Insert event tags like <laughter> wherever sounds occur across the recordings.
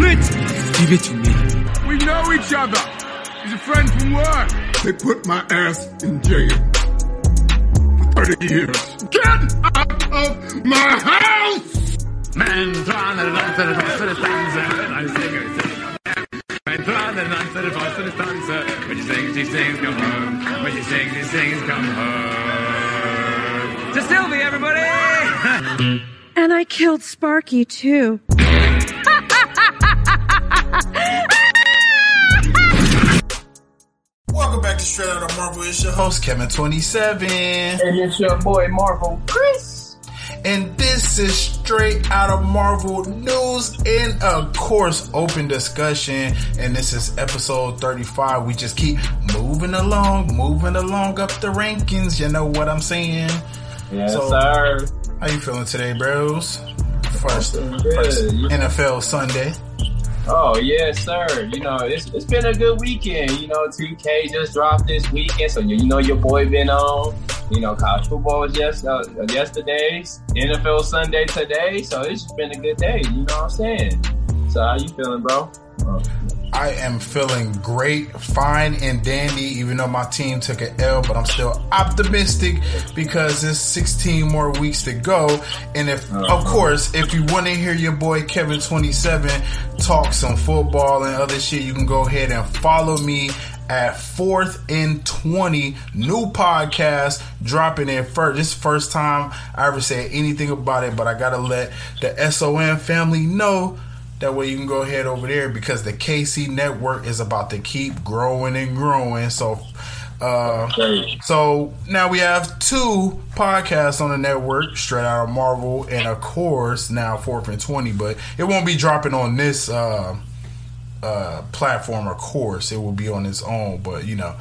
Blitz! Give it to me. We know each other. He's a friend from work. They put my ass in jail. 30 years. Get out of my house! Man trying to run to the top of the sunset. I sing it, sing it. Man trying to run to the top of the sunset. When she sings, she sings, come home. When she sings, she sings, come home. To Sylvie, everybody! And I killed Sparky too. Welcome back to Straight Out of Marvel. It's your host, Kevin27. And it's your boy, Marvel Chris. And this is Straight Out of Marvel News and, of course, open discussion. And this is episode 35. We just keep moving along, moving along up the rankings. You know what I'm saying? Yes, so, sir. How you feeling today, bros? First, first NFL Sunday. Oh yes, sir. You know it's it's been a good weekend. You know, 2K just dropped this weekend, so you, you know your boy been on. You know, college football was uh, yesterday, NFL Sunday today, so it's been a good day. You know what I'm saying? So how you feeling, bro? Uh, I am feeling great, fine and dandy, even though my team took an L, but I'm still optimistic because there's 16 more weeks to go. And if, uh-huh. of course, if you want to hear your boy Kevin27 talk some football and other shit, you can go ahead and follow me at fourth and 20 new podcast dropping in first this first time i ever said anything about it but i gotta let the son family know that way you can go ahead over there because the KC network is about to keep growing and growing. So uh, so now we have two podcasts on the network, straight out of Marvel, and of course now fourth and twenty. But it won't be dropping on this uh, uh, platform, of course. It will be on its own. But you know,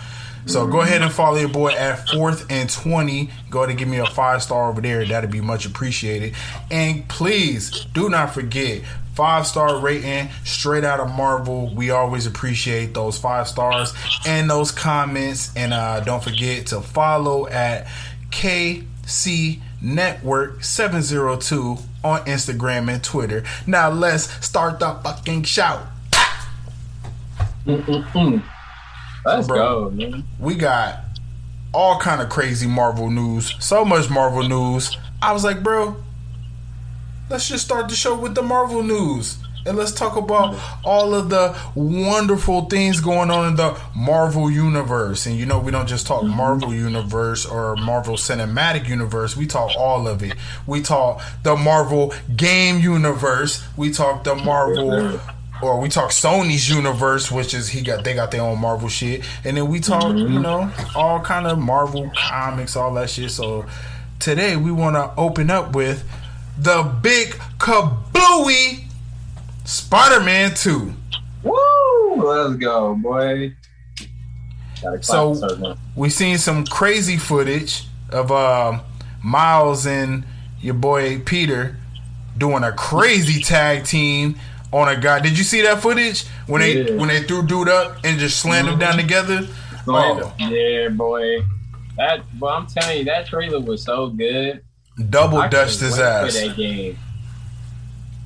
so go ahead and follow your boy at fourth and twenty. Go ahead and give me a five star over there. That'd be much appreciated. And please do not forget five star rating straight out of Marvel. We always appreciate those five stars and those comments. And uh, don't forget to follow at KC Network 702 on Instagram and Twitter. Now let's start the fucking shout. Let's Bro, go, man. We got all kind of crazy Marvel news. So much Marvel news. I was like, bro, let's just start the show with the Marvel news. And let's talk about all of the wonderful things going on in the Marvel universe. And you know, we don't just talk mm-hmm. Marvel universe or Marvel cinematic universe. We talk all of it. We talk the Marvel game universe. We talk the Marvel or we talk Sony's universe, which is he got they got their own Marvel shit. And then we talk, mm-hmm. you know, all kind of Marvel comics, all that shit. So today we want to open up with the big kablooey Spider-Man 2. Woo! Let's go, boy. So we've seen some crazy footage of uh, Miles and your boy Peter doing a crazy tag team on a guy. Did you see that footage when they yeah. when they threw dude up and just slammed mm-hmm. him down together? Oh. Yeah, boy. That well, I'm telling you, that trailer was so good. Double dutched his ass. that game.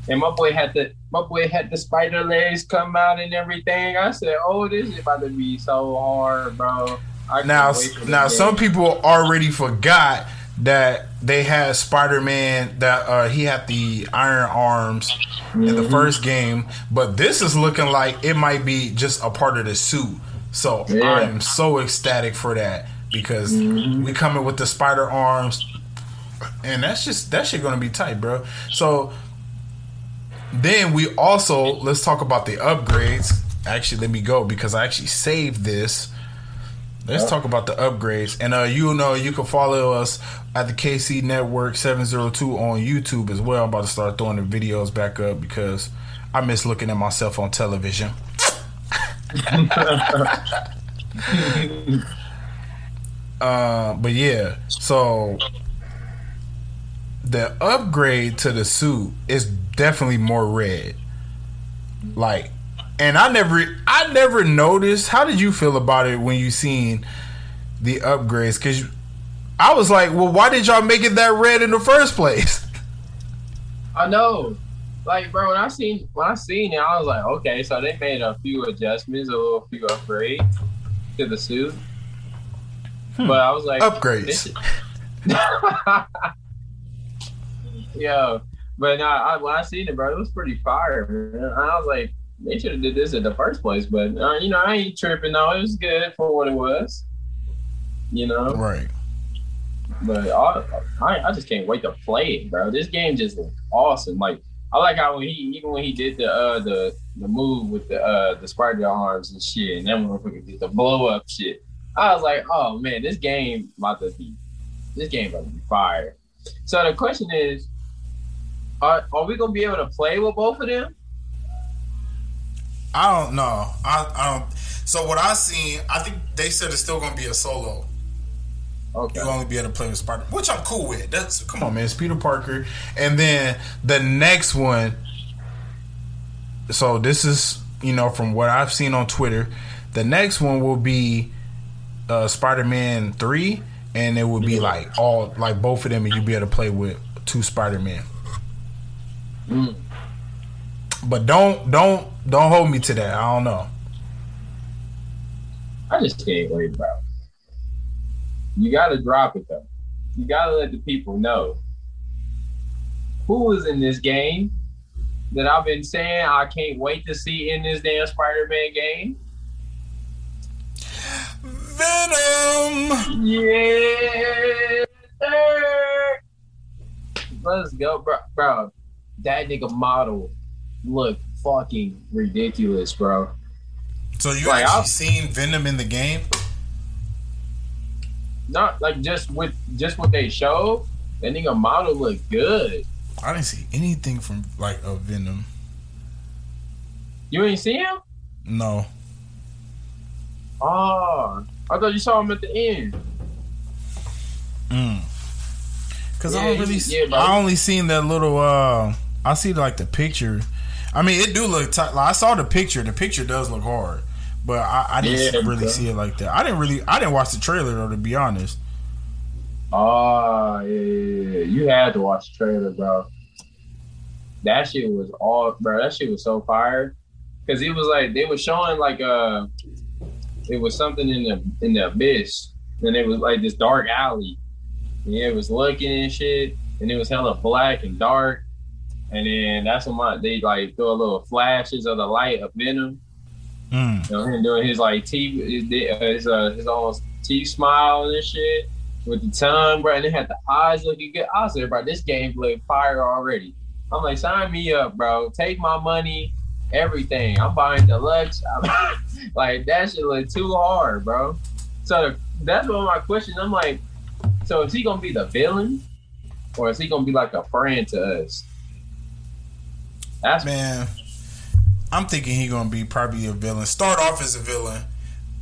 And my boy had the my boy had the spider legs come out and everything. I said, "Oh, this is about to be so hard, bro." now, now some people already forgot that they had Spider Man that uh, he had the iron arms mm-hmm. in the mm-hmm. first game, but this is looking like it might be just a part of the suit. So yeah. I am so ecstatic for that because mm-hmm. we coming with the spider arms, and that's just that shit gonna be tight, bro. So then we also let's talk about the upgrades. Actually, let me go because I actually saved this. Let's talk about the upgrades, and uh, you know you can follow us at the KC Network Seven Zero Two on YouTube as well. I'm about to start throwing the videos back up because I miss looking at myself on television. <laughs> uh, but yeah, so the upgrade to the suit is definitely more red. Like, and I never, I never noticed. How did you feel about it when you seen the upgrades? Because I was like, well, why did y'all make it that red in the first place? <laughs> I know. Like, bro, when I seen when I seen it, I was like, okay, so they made a few adjustments, a little few upgrades to the suit. Hmm. But I was like, Upgrades. <laughs> <laughs> Yo, but nah, I, when I seen it, bro, it was pretty fire. Man. I was like, they should have did this in the first place. But uh, you know, I ain't tripping. though. it was good for what it was. You know, Right. but I, I, I just can't wait to play it, bro. This game just looks awesome. Like I like how when he even when he did the uh the the move with the uh the spider arms and shit, and then motherfucker did the blow up shit. I was like, oh man, this game about to be this game about to be fire. So the question is, are are we gonna be able to play with both of them? I don't know. I, I don't. So what I seen, I think they said it's still gonna be a solo. Okay. You only be able to play with Spider, which I'm cool with. That's come on, man. It's Peter Parker, and then the next one. So this is you know from what I've seen on Twitter, the next one will be uh, Spider Man three, and it will be like all like both of them, and you'll be able to play with two Spider Man. Mm. But don't don't don't hold me to that. I don't know. I just can't wait, bro. You gotta drop it though. You gotta let the people know who is in this game that I've been saying I can't wait to see in this damn Spider-Man game. Venom. Yeah, sir. Let's go, bro. Bro, that nigga model look fucking ridiculous, bro. So you Like, actually I've, seen Venom in the game? Not like just with just what they showed. That nigga model look good. I didn't see anything from like a Venom. You ain't see him? No. Oh, I thought you saw him at the end. Mm. Cause I don't really. yeah. I only seen that little. uh I see like the picture. I mean, it do look tight. Like, I saw the picture. The picture does look hard, but I, I didn't Yeah, really bro. see it like that. I didn't really. I didn't watch the trailer though. To be honest. Oh, yeah, yeah, yeah. You had to watch the trailer, bro. That shit was all, bro. That shit was so fire. Cause it was like they were showing like uh, it was something in the in the abyss, and it was like this dark alley. And it was looking and shit, and it was hella black and dark. And then that's when my they like throw a little flashes of the light of Venom. Mm. You know, him doing his like teeth, his his, uh, his almost teeth smile and shit with the tongue, bro. And they had the eyes looking good. I was like, bro, this game look fire already. I'm like, sign me up, bro. Take my money, everything. I'm buying deluxe. I'm, <laughs> like that shit look too hard, bro. So that's one of my questions. I'm like, so is he gonna be the villain, or is he gonna be like a friend to us? That's Man, I'm thinking he gonna be probably a villain. Start off as a villain,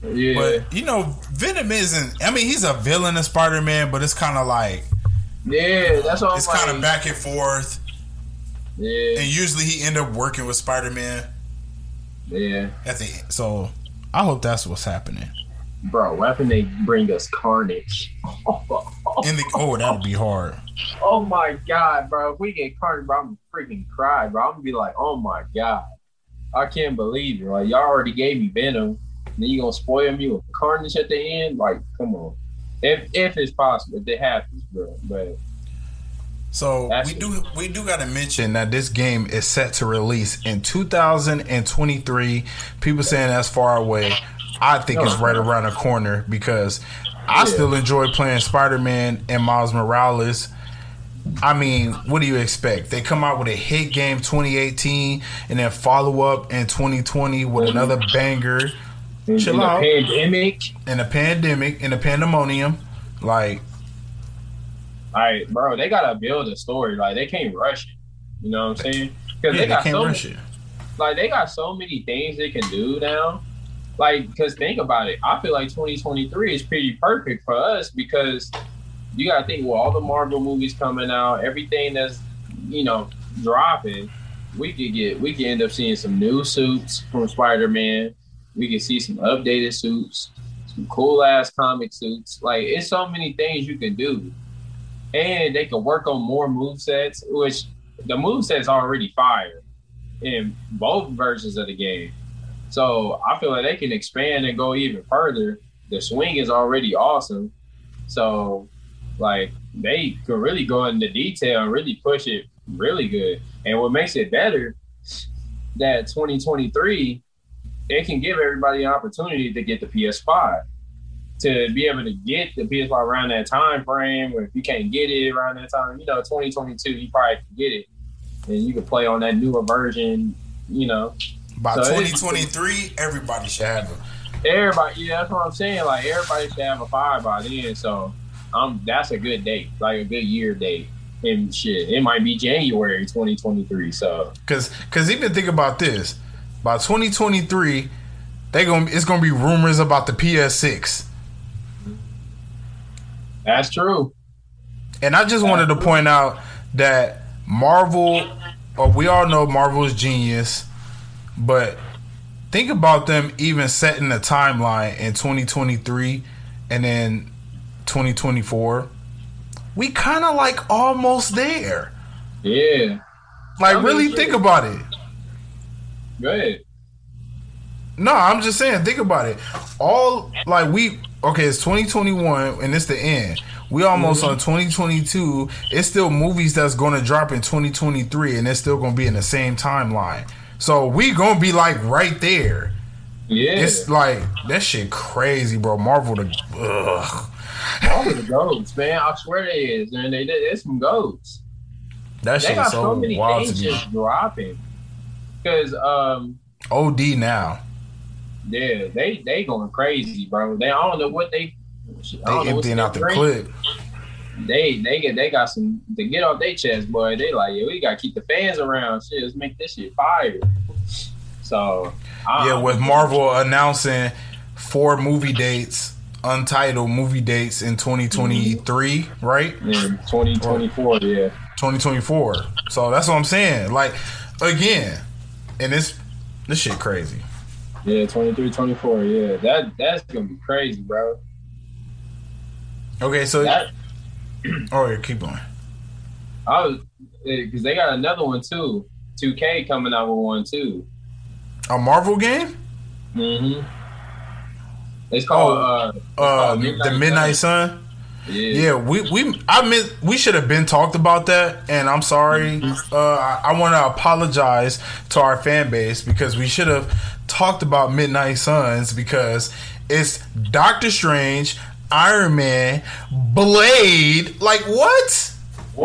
yeah. but you know, Venom isn't. I mean, he's a villain of Spider Man, but it's kind of like yeah, that's I'm it's like. kind of back and forth. yeah, And usually he end up working with Spider Man yeah. at the end. So I hope that's what's happening. Bro, why can they bring us Carnage? <laughs> In the oh, that'll be hard. Oh my god, bro. If we get Carnage, bro, I'm gonna freaking cry, bro. I'm gonna be like, oh my god. I can't believe it. Like y'all already gave me Venom. Then you gonna spoil me with Carnage at the end? Like, come on. If if it's possible, if it happens, bro. But So we do we do got to mention that this game is set to release in 2023. People saying that's far away. I think it's right around the corner because I Yeah. still enjoy playing Spider Man and Miles Morales. I mean, what do you expect? They come out with a hit game 2018 and then follow up in 2020 with another banger in, Chill in out. pandemic, in a pandemic, in a pandemonium. Like, like, bro, they gotta build a story. Like they can't rush it. You know what I'm saying? Because yeah, they they got can't so rush it. like they got so many things they can do now. Like, because think about it, I feel like 2023 is pretty perfect for us because you got to think, well, all the Marvel movies coming out, everything that's you know dropping, we could get we could end up seeing some new suits from Spider Man. We could see some updated suits, some cool ass comic suits. Like, it's so many things you can do, and they can work on more move sets, which the move set's already fire in both versions of the game. So I feel like they can expand and go even further. The swing is already awesome. So like they could really go into detail and really push it really good. And what makes it better that 2023, it can give everybody an opportunity to get the PS5. To be able to get the PS5 around that time frame, or if you can't get it around that time, you know, 2022, you probably can get it. And you can play on that newer version, you know, By So 2023, everybody should have them. everybody yeah that's what i'm saying like everybody should have a five by then so um that's a good date like a good year date and shit it might be january 2023 so Cause, cause even think about this. By 2023, they gonna it's gonna be rumors about the PS6. that's true And I just wanted to point out that Marvel, or we all know Marvel is genius, but think about them even setting a timeline in 2023 and then 2024. We kind of like almost there. yeah Like, I mean, really shit. think about it. go ahead No, I'm just saying, think about it. All like we okay, it's 2021 and it's the end. We almost mm-hmm. on 2022. It's still movies that's going to drop in 2023, and it's still going to be in the same timeline. So we gonna be like right there. yeah It's like that shit crazy, bro. Marvel the ugh. All of the goats man i swear they is and they did it's some goats that they shit got so, so many wild to things me. just dropping because um Od now. yeah they they going crazy bro they i don't know what they They don't know what's emptying out the clip. they they get they got some to get off their chest, boy. They like, yeah, we gotta keep the fans around. Shit, let's make this shit fire. So I- Yeah, with Marvel announcing four movie dates, untitled movie dates in 2023, right? in 2024, yeah, 2024. So that's what I'm saying. Like again, and this this shit crazy. yeah, 23, 24, yeah. That that's gonna be crazy, bro. Okay, so That <clears throat> oh yeah, keep going. I was because they got another one too. 2K coming out with one too. A Marvel game? Mm-hmm. It's called uh, it's Uh, called the Midnight Sun. Sun. Yeah. Yeah, we we I mean we should have been talked about that, and I'm sorry. Uh, I, I want to apologize to our fan base because we should have talked about Midnight Suns because it's Doctor Strange, Iron Man, Blade. Like what?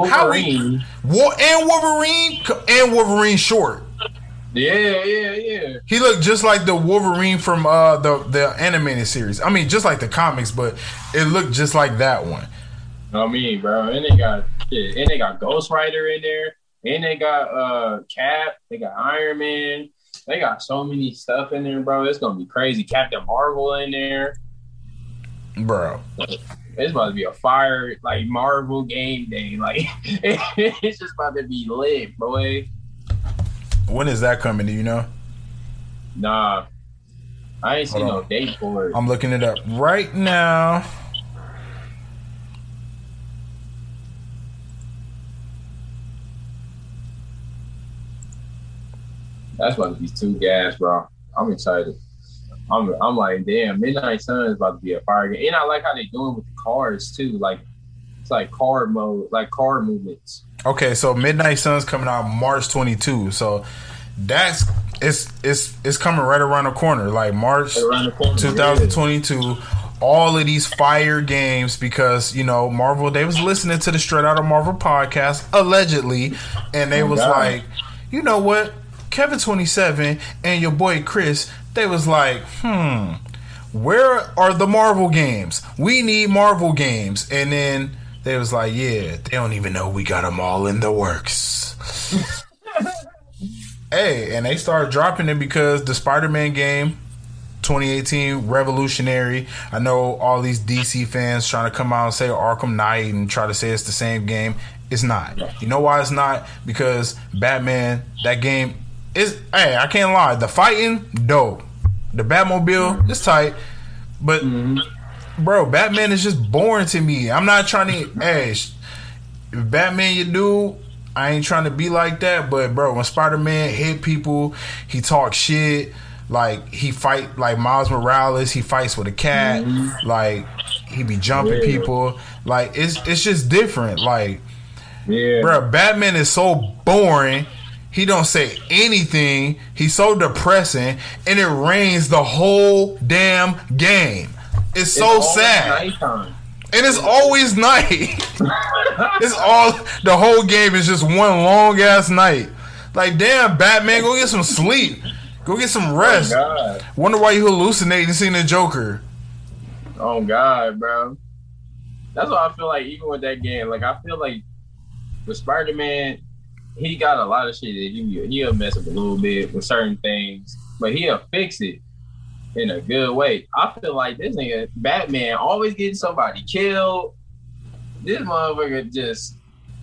How we Wolverine. And Wolverine and Wolverine short. Yeah, yeah, yeah. He looked just like the Wolverine from uh, the the animated series. I mean, just like the comics, but it looked just like that one. I mean, bro, and they got shit, and they got Ghost Rider in there, and they got uh Cap, they got Iron Man, they got so many stuff in there, bro. It's gonna be crazy. Captain Marvel in there. Bro, It's about to be a fire like Marvel game day. Like <laughs> it's just about to be lit, boy. When is that coming? Do you know? Nah, I ain't seen Hold no date for it. I'm looking it up right now. That's about to be two gas, bro. I'm excited. I'm, I'm like, damn, Midnight Sun is about to be a fire game. And I like how they're doing with the cars too. Like it's like car mode, like car movements. Okay, so Midnight Sun's coming out March 22. So that's it's it's it's coming right around the corner, like March Right corner. 2022. All of these fire games because you know Marvel. They was listening to the Straight Out of Marvel podcast allegedly, and they Oh, was God. like, you know what, Kevin 27 and your boy Chris. They was like, hmm, where are the Marvel games? We need Marvel games, and then. They was like, yeah, they don't even know we got them all in the works. <laughs> Hey, and they started dropping it because the Spider Man game 2018 revolutionary. I know all these DC fans trying to come out and say Arkham Knight and try to say it's the same game. It's not. You know why it's not? Because Batman, that game is. Hey, I can't lie. The fighting, dope. The Batmobile is tight, but mm-hmm. Bro, Batman is just boring to me. I'm not trying to. Hey, if Batman, you do. I ain't trying to be like that, but bro, when Spider Man hit people, he talk shit. Like he fight like Miles Morales, he fights with a cat. Mm-hmm. Like he be jumping Yeah. people. Like it's it's just different. Like Yeah. bro, Batman is so boring. He don't say anything. He's so depressing, and it rains the whole damn game. It's It's so always sad, Nighttime. and it's always night. <laughs> it's all the whole game is just one long ass night. Like damn, Batman, go get some sleep. Go get some oh, rest. God. Wonder why you hallucinating seeing the Joker. Oh God, bro. That's why I feel like even with that game, like I feel like with Spider Man, he got a lot of shit that he he'll mess up a little bit with certain things, but he'll fix it in a good way. I feel like this nigga Batman always getting somebody killed. This motherfucker just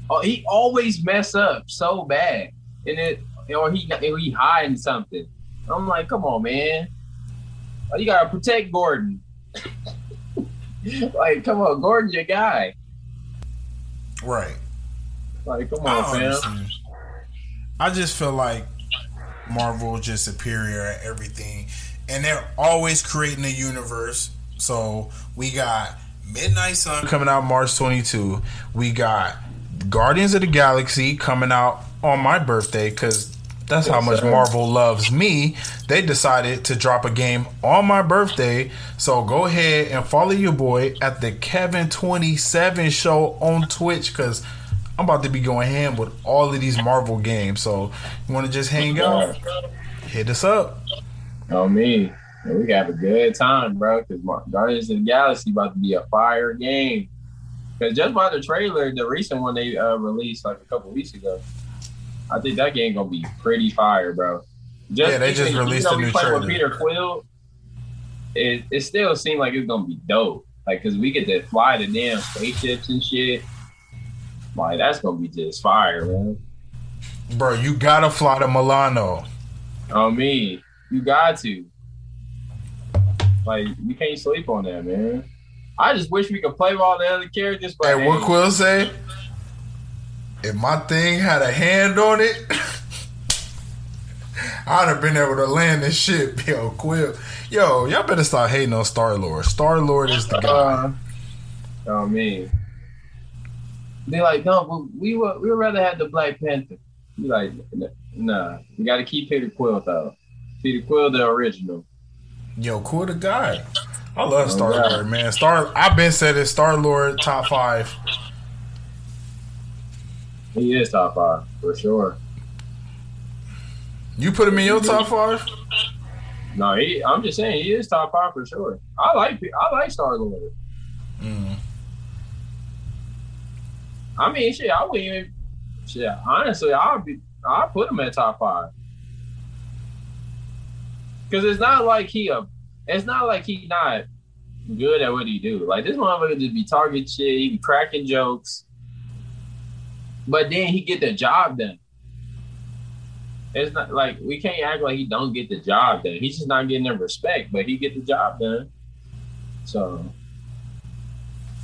oh, he always mess up so bad, and it or he or he hiding something. I'm like, come on, man. Oh, You gotta protect Gordon. <laughs> like, come on, Gordon's your guy. Right. Like, come I on, fam. I just feel like Marvel is just superior at everything, and they're always creating a universe. So we got Midnight Sun coming out March 22. We got Guardians of the Galaxy coming out on my birthday because that's how much. Marvel loves me. They decided to drop a game on my birthday. So go ahead and follow your boy at the Kevin27 show on Twitch because I'm about to be going ham with all of these Marvel games. So you want to just hang out? Hit us up. Oh me, and we got a good time, bro. Because Guardians of the Galaxy about to be a fire game. Because just by the trailer, the recent one they uh, released like a couple weeks ago, I think that game gonna be pretty fire, bro. Just, Yeah, they just even- released even a new playing with trailer. Peter Quill. It it still seemed like it's gonna be dope. Like, cause we get to fly the damn spaceships and shit. Like, that's gonna be just fire, man. Bro, you gotta fly to Milano. On me, you got to. Like, you can't sleep on that, man. I just wish we could play with all the other characters. But Hey, what Quill say? If my thing had a hand on it, <laughs> I'd have been able to land this shit. <laughs> Yo, Quill. Yo, y'all better stop hating on Star Lord. Star Lord is the guy. Uh, oh me. They like, no, but we would we would rather have the Black Panther. You like, nah, you got to keep Peter Quill though. Peter Quill, the original. Yo, Quill the guy. I love Star. Lord, man. Star. I've been said it. Star Lord top five. He is top five for sure. You put him in your top five? No, he. I'm just saying he is top five for sure. I like I like Star Lord. Mm. I mean, shit, I wouldn't even. Shit, honestly, I'll be. I'll put him at top five. Cause it's not like he a. It's not like he not good at what he do. Like this motherfucker just be targeting shit. He be cracking jokes. But then he get the job done. It's not like we can't act like he don't get the job done. He's just not getting the respect, but he get the job done. So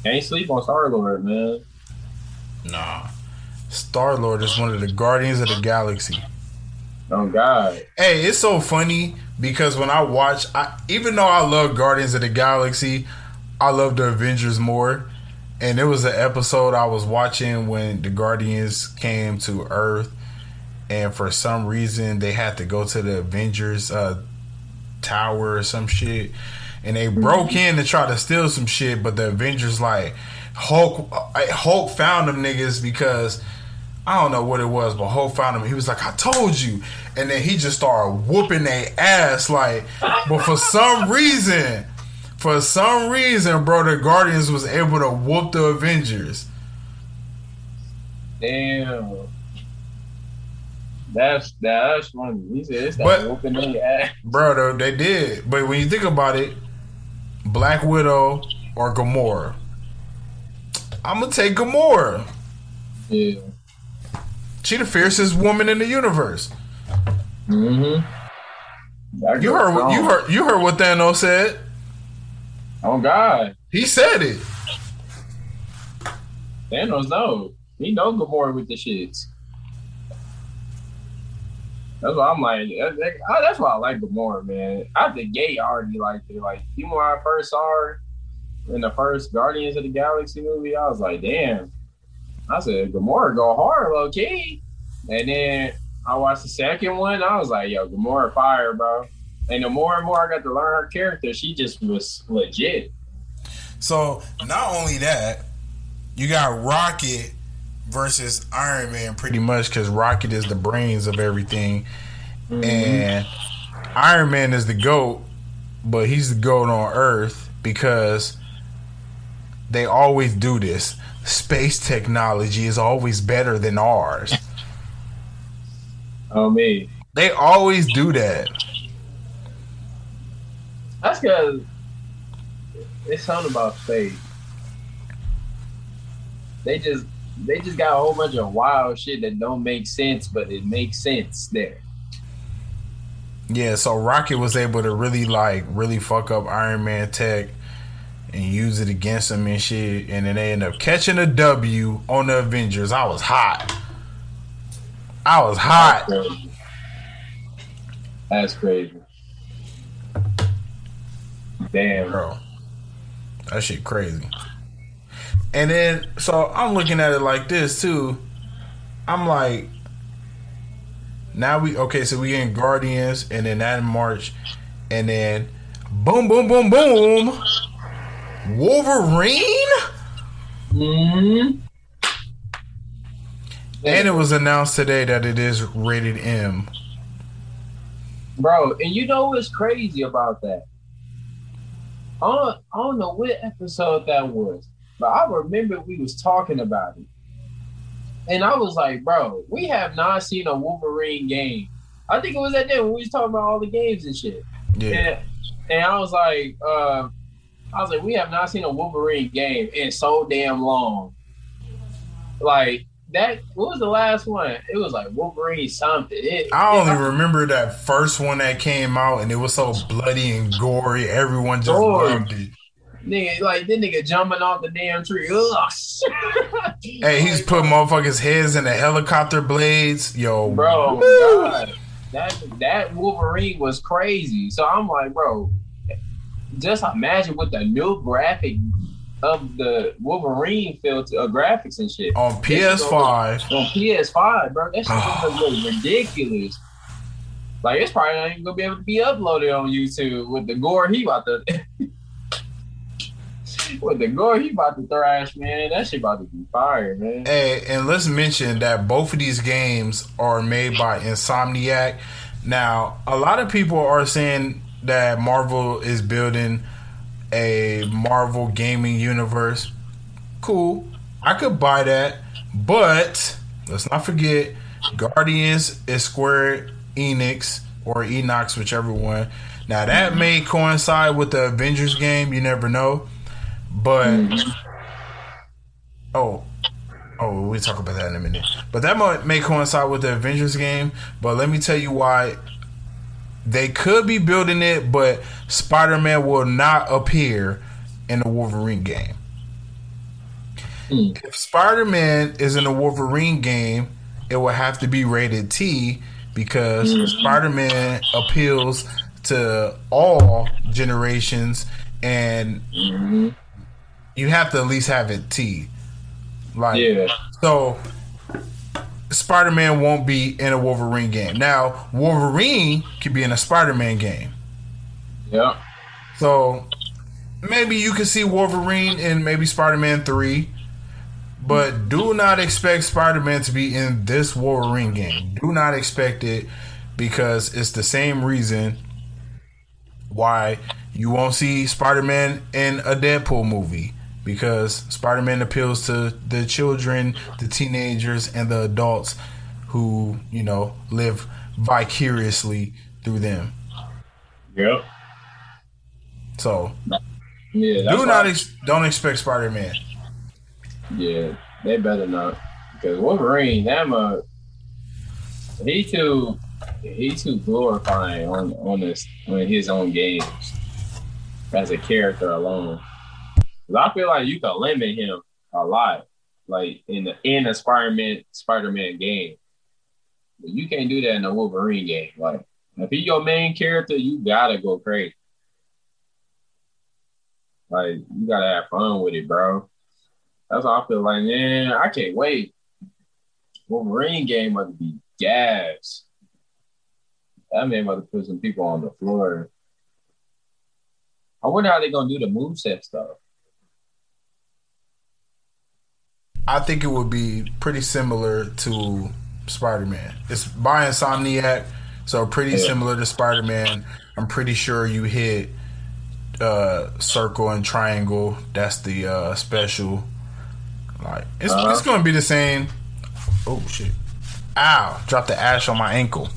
can't sleep on Star Lord, man. Nah. Star Lord is one of the Guardians of the Galaxy. Oh God. Hey, it's so funny because when I watch, I, even though I love Guardians of the Galaxy, I love the Avengers more. And there was an episode I was watching when the Guardians came to Earth, and for some reason they had to go to the Avengers uh, tower or some shit, and they broke in to try to steal some shit. But the Avengers like Hulk, uh, Hulk found them niggas because I don't know what it was, but Hulk found him. He was like, "I told you," and then he just started whooping their ass. Like, but for some reason, for some reason, bro, the Guardians was able to whoop the Avengers. Damn. That's that's funny. He said it's But- open day ass. Bro, they did. But when you think about it, Black Widow or Gamora, I'm gonna take Gamora. Yeah. She the fiercest woman in the universe. Mm-hmm. You heard what you heard you heard what Thanos said. Oh God, He said it. Thanos no. He know Gamora with the shits. That's why I'm like. that- that- I- That's why I like Gamora, man. Out the gate, already liked it. Like even when I first saw her in the first Guardians of the Galaxy movie, I was like, damn. I said Gamora go hard, low key. And then I watched the second one. I was like, yo, Gamora fire, bro. And the more and more I got to learn her character, she just was legit. So not only that, you got Rocket versus Iron Man pretty much because Rocket is the brains of everything, mm-hmm. and Iron Man is the goat, but he's the goat on Earth because they always do this. Space technology is always better than ours. Oh me. They always do that. That's because it's something about space. They just they just got a whole bunch of wild shit that don't make sense, but it makes sense there. Yeah, so Rocket was able to really like really fuck up Iron Man tech and use it against them and shit, and then they end up catching a W on the Avengers. I was hot. I was hot. Crazy. That's crazy. Damn. Bro. That shit crazy. And then so I'm looking at it like this too. I'm like now we okay, so we in Guardians and then that in March and then boom boom boom boom Wolverine? hmm And it was announced today that it is rated M. Bro, and you know what's crazy about that? I don't, I don't know what episode that was, but I remember we was talking about it. And I was like, bro, we have not seen a Wolverine game. I think it was that day when we was talking about all the games and shit. Yeah. And, and I was like, uh, I was like, we have not seen a Wolverine game in so damn long. Like that, what was the last one? It was like Wolverine something. It, I only it- remember that first one that came out and it was so bloody and gory. Everyone just Gory. loved it. Nigga, like this nigga jumping off the damn tree. Ugh. <laughs> Hey, he's putting motherfuckers' heads in the helicopter blades. Yo, bro. That that Wolverine was crazy. So I'm like, bro, just imagine with the new graphic of the Wolverine filter uh, graphics and shit on PS5. on PS5, bro. That shit gonna look <sighs> ridiculous. Like it's probably not even gonna be able to be uploaded on YouTube with the gore he about to. <laughs> with the gore he about to thrash, man. That shit about to be fire, man. Hey, and let's mention that both of these games are made by Insomniac. Now, a lot of people are saying that Marvel is building a Marvel gaming universe. Cool. I could buy that. But let's not forget Guardians is Square Enix or Enox, whichever one. Now that mm-hmm. may coincide with the Avengers game, you never know. But mm-hmm. oh, oh, we'll talk about that in a minute. But that might may coincide with the Avengers game. But let me tell you why they could be building it, but Spider Man will not appear in the Wolverine game. Hmm. If Spider Man is in a Wolverine game, it will have to be rated T because hmm. Spider Man appeals to all generations and hmm. you have to at least have it T. Like Yeah. so Spider Man won't be in a Wolverine game. Now, Wolverine could be in a Spider Man game. Yeah. So maybe you can see Wolverine in maybe Spider Man 3. But do not expect Spider Man to be in this Wolverine game. Do not expect it because it's the same reason why you won't see Spider Man in a Deadpool movie. Because Spider Man appeals to the children, the teenagers, and the adults who you know live vicariously through them. Yep. So Yeah. That's do not ex- don't expect Spider Man. Yeah, they better not because Wolverine, that a he too he too glorifying on on this on his own games as a character alone. I feel like you can limit him a lot, like in the in a Spider Man Spider Man game, but you can't do that in a Wolverine game. Like if he's your main character, you gotta go crazy. Like you gotta have fun with it, bro. That's how I feel like, man, I can't wait. Wolverine game must be gas. That man to put some people on the floor. I wonder how they're gonna do the moveset stuff. I think it would be pretty similar to Spider Man. It's by Insomniac, so pretty Yeah. similar to Spider Man. I'm pretty sure you hit uh, circle and triangle. That's the uh, special. Like it's Uh-huh. it's gonna be the same. Oh shit! Ow! Dropped the ash on my ankle.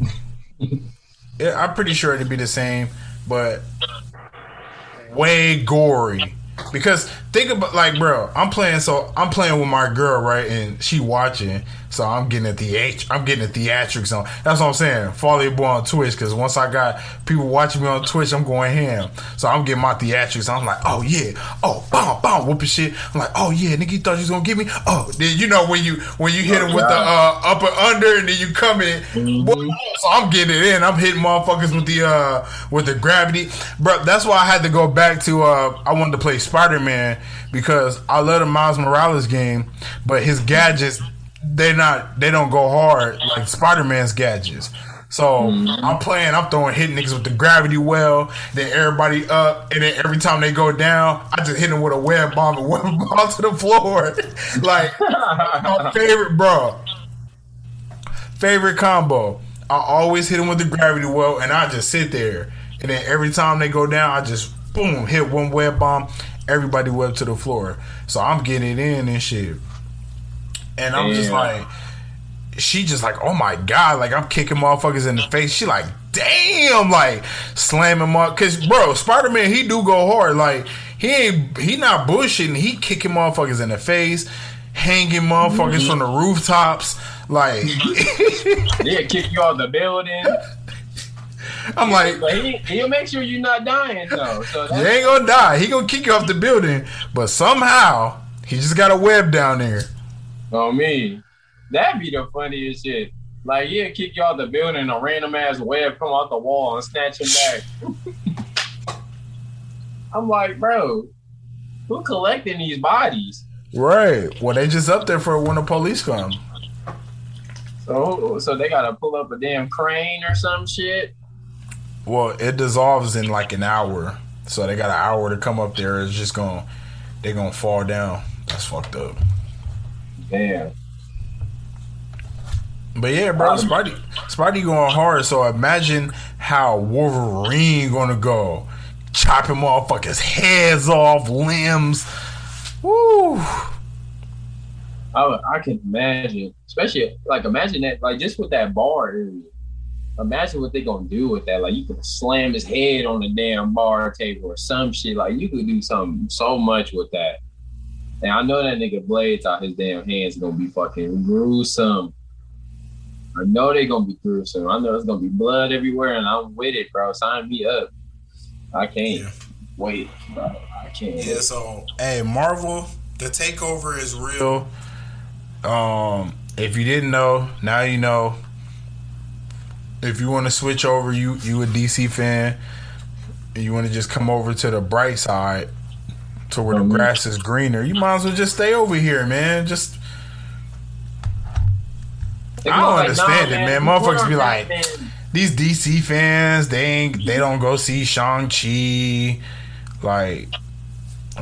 <laughs> yeah, I'm pretty sure it'd be the same, but way gory. Because think about like, bro, I'm playing so I'm playing with my girl, right, and she watching, so I'm getting a theat I'm getting a theatrics on. That's what I'm saying. Follow your boy on Twitch, because once I got people watching me on Twitch, I'm going ham. So I'm getting my theatrics. I'm like, oh yeah, oh bomb bomb whooping shit. I'm like, oh yeah, nigga, you thought you was gonna get me? Oh, then you know when you when you hit him with the uh, upper under, and then you come in. Boy, so I'm getting it in. I'm hitting motherfuckers with the uh with the gravity, bro. That's why I had to go back to uh I wanted to play Spider Man because I love the Miles Morales game, but his gadgets they not they don't go hard like Spider Man's gadgets. So mm-hmm. I'm playing, I'm throwing hitting niggas with the gravity well, then everybody up, and then every time they go down, I just hit them with a web bomb and <laughs> web bomb to the floor. <laughs> like my <laughs> favorite, bro favorite combo. I always hit them with the gravity well, and I just sit there. And then every time they go down, I just boom hit one web bomb. Everybody web to the floor. So I'm getting it in and shit. And I'm just like, she just like, oh my god, like I'm kicking motherfuckers in the face. She like, damn, like slamming up. Cause bro, Spider Man, he do go hard. Like he ain't, he not bushing. He kicking motherfuckers in the face, hanging motherfuckers mm-hmm. from the rooftops. Like <laughs> They'll kick you off the building. <laughs> I'm like, But he, he'll make sure you're not dying though. So you ain't gonna die. He gonna kick you off the building, but somehow he just got a web down there. on me. That'd be the funniest shit. Like he'll kick you off the building and a random ass web come out the wall and snatch him back. <laughs> I'm like, bro, who collecting these bodies? Right. Well, they just up there for when the police come. So so they gotta pull up a damn crane or some shit. Well, it dissolves in like an hour, so they got an hour to come up there. It's just gonna, they're gonna fall down. That's fucked up. Damn. But yeah, bro, um, Spidey, Spidey going hard. So imagine how Wolverine gonna go, chopping motherfuckers' heads off, limbs. Woo! I, I can imagine, especially like imagine that, like just with that bar area. Imagine what they gonna do with that. Like you could slam his head on the damn bar table or some shit. Like you could do something so much with that. And I know that nigga blades out his damn hands gonna be fucking gruesome. I know they gonna be gruesome. I know it's gonna be blood everywhere, and I'm with it, bro. Sign me up. I can't Yeah. wait, bro. I can't. Yeah, so hey, Marvel, the takeover is real. Um, if you didn't know, now you know. If you want to switch over, you you a DC fan, and you want to just come over to the bright side, to where the Mhm. grass is greener, you might as well just stay over here, man. Just I don't like, understand nah, it, man. we Motherfuckers be like- man. these DC fans, they ain't they don't go see Shang Chi, like.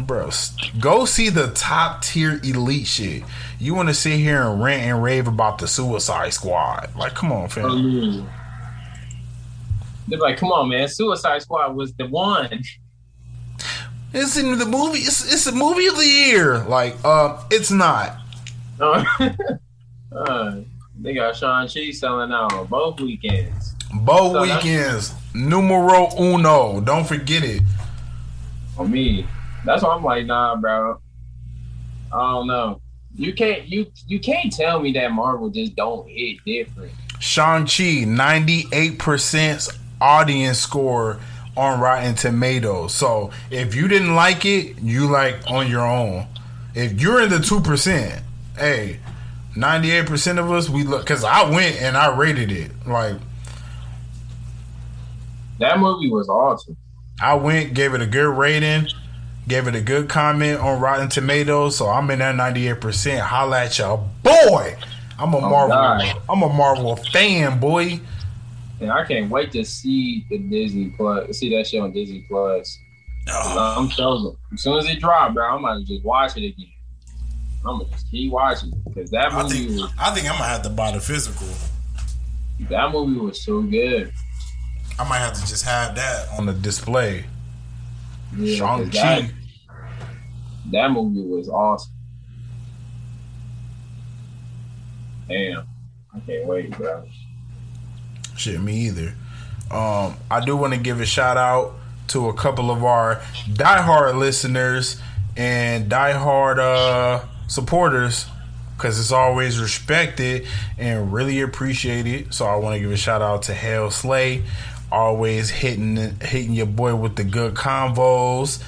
Bro, go see the top tier elite shit. You want to sit here and rant and rave about the Suicide Squad? Like, come on, fam. They're like, come on, man. Suicide Squad was the one. It's in the movie. It's it's a movie of the year. Like, uh, it's not. Uh, <laughs> uh, They got Shang-Chi selling out both weekends. Both So weekends. Numero uno. Don't forget it. On me. That's why I'm like, nah, bro. I don't know. You can't you you can't tell me that Marvel just don't hit different. Shang-Chi, 98% audience score on Rotten Tomatoes. So if you didn't like it, you like on your own. If you're in the 2%, hey, 98% of us, we look, because I went and I rated it. Like, That movie was awesome. I went, gave it a good rating, gave it a good comment on Rotten Tomatoes. So I'm in that 98%. Holla at your boy. I'm a oh, Marvel. God. I'm a Marvel fan, boy. And I can't wait to see the Disney Plus, see that show on Disney Plus. Oh. I'm chosen. As soon as it dropped, bro, I'm gonna just watch it again. I'm gonna just keep watching because that I movie think was I think I'm gonna have to buy the physical. that movie was so good. I might have to just have that on the display. Yeah, Shang that, Chi. that movie was awesome. Damn, I can't wait, bro. Shit, me either. Um, I do want to give a shout out to a couple of our diehard listeners and diehard uh, supporters because it's always respected and really appreciated. So I want to give a shout out to Hell Slay, always hitting hitting your boy with the good convos,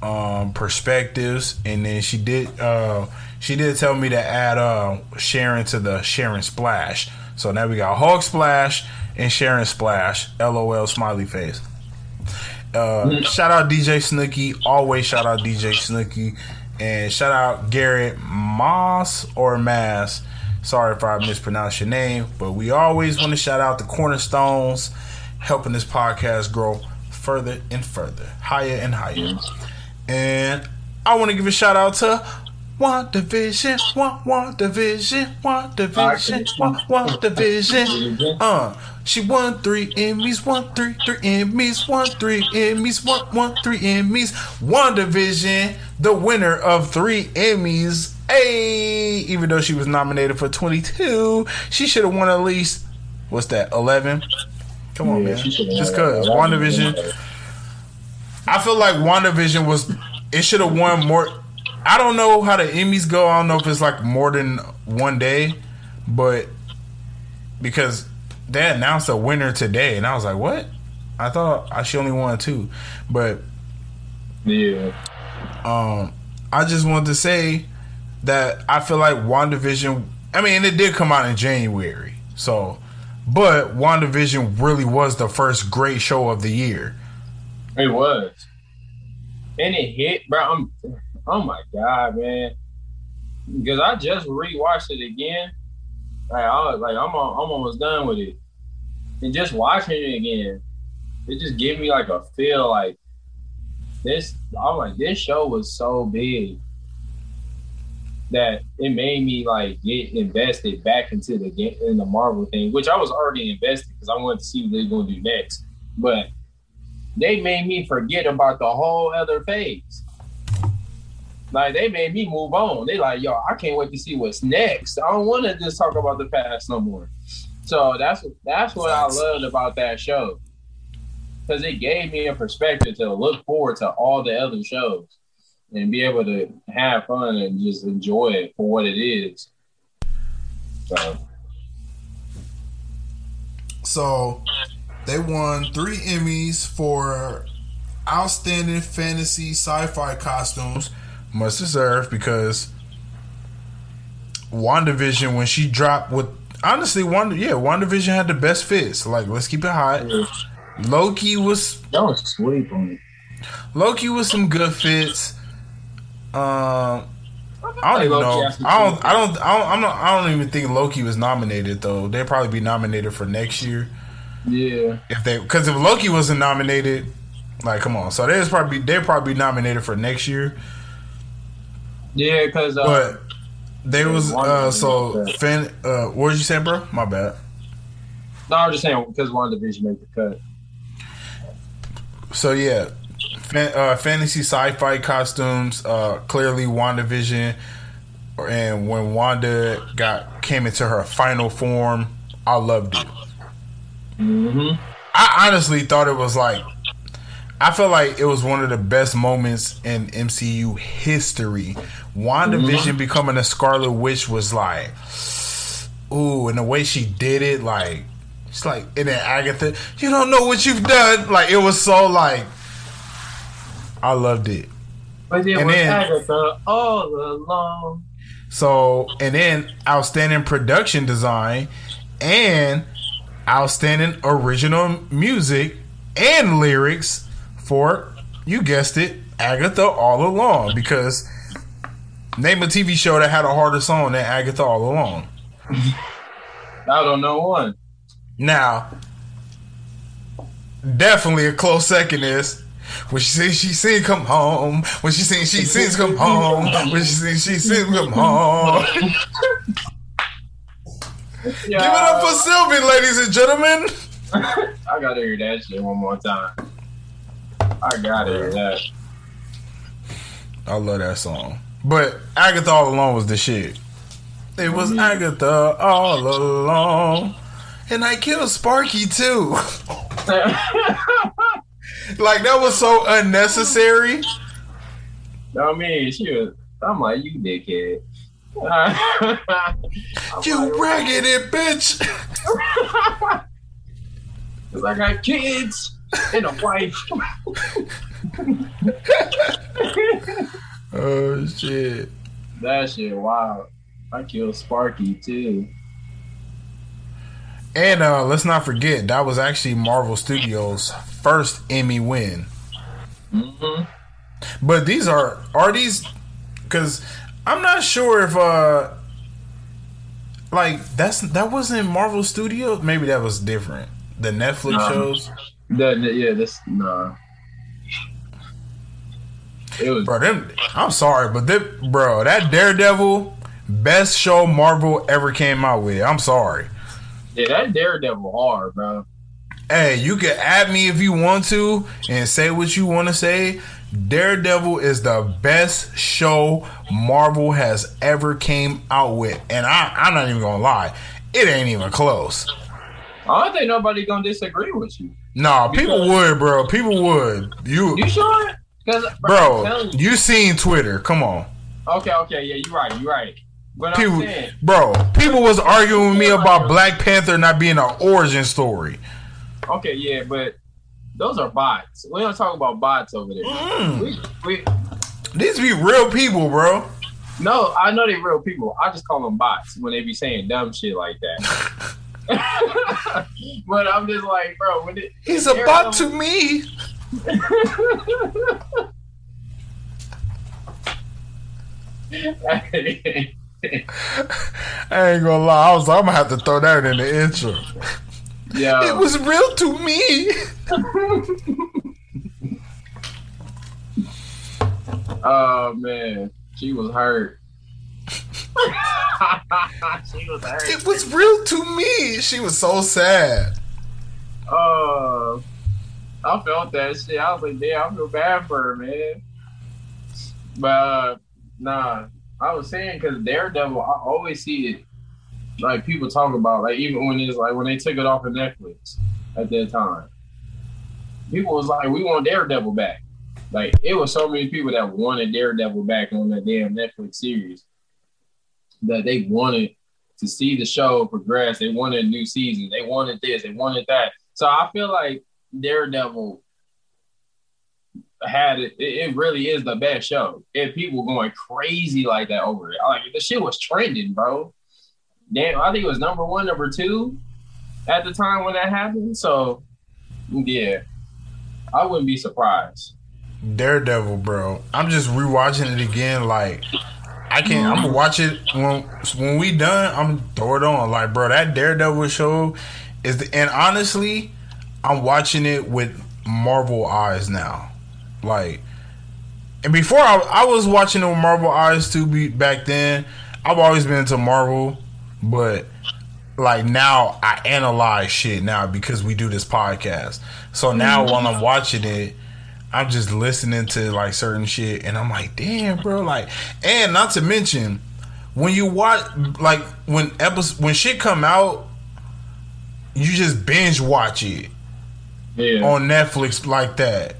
um, perspectives, and then she did uh, she did tell me to add uh, Sharon to the Sharon Splash. So now we got Hawk Splash and Sharon Splash. LOL smiley face. Uh, shout out DJ Snooky. Always shout out DJ Snooky. And shout out Garrett Moss or Mass. Sorry if I mispronounced your name, but we always want to shout out the cornerstones, helping this podcast grow further and further, higher and higher. And I want to give a shout out to WandaVision, One WandaVision, One Division, One WandaVision. Uh, she won three Emmys, one three three Emmys, one three Emmys, one one three Emmys. WandaVision, the winner of three Emmys. Hey, even though she was nominated for twenty two, she should have won at least what's that eleven? Come on, Yeah, man. Just cause Division. I feel like WandaVision was it should have won more. I don't know how the Emmys go. I don't know if it's like more than one day, but because they announced a winner today, and I was like, what? I thought I she only won two, but Yeah, um, I just wanted to say that I feel like WandaVision. I mean, it did come out in January, so but WandaVision really was the first great show of the year. it was, and it hit, bro. I'm, oh my god, man! Because I just rewatched it again. Like I was like, I'm, I'm almost done with it, and just watching it again, it just gave me like a feel like this. I'm like, this show was so big that it made me like get invested back into the game in the Marvel thing, which I was already invested because I wanted to see what they're gonna do next. But they made me forget about the whole other phase. Like they made me move on. They like, yo, I can't wait to see what's next. I don't want to just talk about the past no more. So that's that's what I loved about that show. Because it gave me a perspective to look forward to all the other shows and be able to have fun and just enjoy it for what it is. So So they won three Emmys for outstanding fantasy sci-fi costumes. Must deserve because WandaVision when she dropped with honestly Wanda yeah, WandaVision had the best fits. Like let's keep it hot. Loki was don't sleep on it. Loki was some good fits. Um I don't even know. I don't. I don't. I don't. I'm not. I don't even think Loki was nominated though. They'd probably be nominated for next year. Yeah. if they because if Loki wasn't nominated, like come on, so they'd probably they'd probably be nominated for next year. Yeah, because uh, But they was uh so was fan uh what did you say, bro? My bad. no, I'm just saying because one WandaVision made the cut. So yeah, fan, uh, fantasy sci-fi costumes. Uh, clearly, WandaVision and when Wanda got came into her final form, I loved it. Mm-hmm. I honestly thought it was like I felt like it was one of the best moments in MCU history. WandaVision Mm-hmm. becoming a Scarlet Witch was like, ooh, and the way she did it, like, it's like, and then Agatha, you don't know what you've done. Like, it was so like, I loved it. But it And was then- Agatha all along. So, and then outstanding production design and outstanding original music and lyrics for, you guessed it, Agatha All Along. Because name a TV show that had a harder song than Agatha All Along. I don't know one. Now, definitely a close second is when she sings, she sings come home. When she sings, she sings come home. When she sings, she sings come home. <laughs> Give it up for Sylvie, ladies and gentlemen. <laughs> I gotta hear that shit one more time. I gotta hear that. I love that song. But Agatha All Along was the shit. It was mm-hmm. Agatha All Along. And I killed Sparky too. <laughs> like that was so unnecessary. I mean, she was. I'm like, you dickhead. <laughs> You like, raggedy bitch. <laughs> Cause I got kids and a wife. Oh shit. that shit, wow. I killed Sparky too. And uh let's not forget that was actually Marvel Studios' first Emmy win. hmm But these are are these because I'm not sure if uh like that's that wasn't Marvel Studios. Maybe that was different. The Netflix No. shows, that- yeah, this nah. It was bro. Them, I'm sorry, but them, bro, that Daredevil best show Marvel ever came out with. I'm sorry. yeah, that Daredevil hard, bro. Hey, you can add me if you want to and say what you want to say. Daredevil is the best show Marvel has ever came out with, and I, I'm not even gonna lie, it ain't even close. I don't think nobody gonna disagree with you. Nah, people would, bro. People would. You, You sure? Because bro, you seen Twitter? Come on, Okay, okay, yeah, you're right, you're right. But people, saying, bro. People was arguing with me about Black Panther not being an origin story. okay, yeah, but those are bots. We don't talk about bots over there. Mm. We, we, These be real people, bro. no, I know they're real people. I just call them bots when they be saying dumb shit like that. <laughs> <laughs> but I'm just like, bro, when it, He's a bot to me. I ain't gonna lie. I was. I'm gonna have to throw that in the intro. yeah, It was real to me. oh man, she was hurt. <laughs> she was hurt. It was real to me. She was so sad. Uh, I felt that shit. I was like, damn, I feel bad for her, man. But uh, nah, I was saying because Daredevil, I always see it. Like people talk about, like even when it's like when they took it off of Netflix at that time, people was like, "We want Daredevil back." Like it was so many people that wanted Daredevil back on that damn Netflix series that they wanted to see the show progress. They wanted a new season. They wanted this. They wanted that. So I feel like Daredevil had it. It really is the best show. If people going crazy like that over it, like the shit was trending, bro. Damn, I think it was number one, number two at the time when that happened. So yeah, I wouldn't be surprised. Daredevil, bro. I'm just rewatching it again. Like I can't. I'm gonna watch it when when we done. I'm gonna throw it on. Like, bro, that Daredevil show is. The, and honestly, I'm watching it with Marvel eyes now. Like, and before I, I was watching it with Marvel eyes too. Be back then, I've always been into Marvel, but like now I analyze shit now because we do this podcast. So now mm-hmm. while I'm watching it, I'm just listening to like certain shit and I'm like, damn, bro, like and not to mention when you watch like when episode when shit come out, you just binge watch it Yeah. on Netflix like that.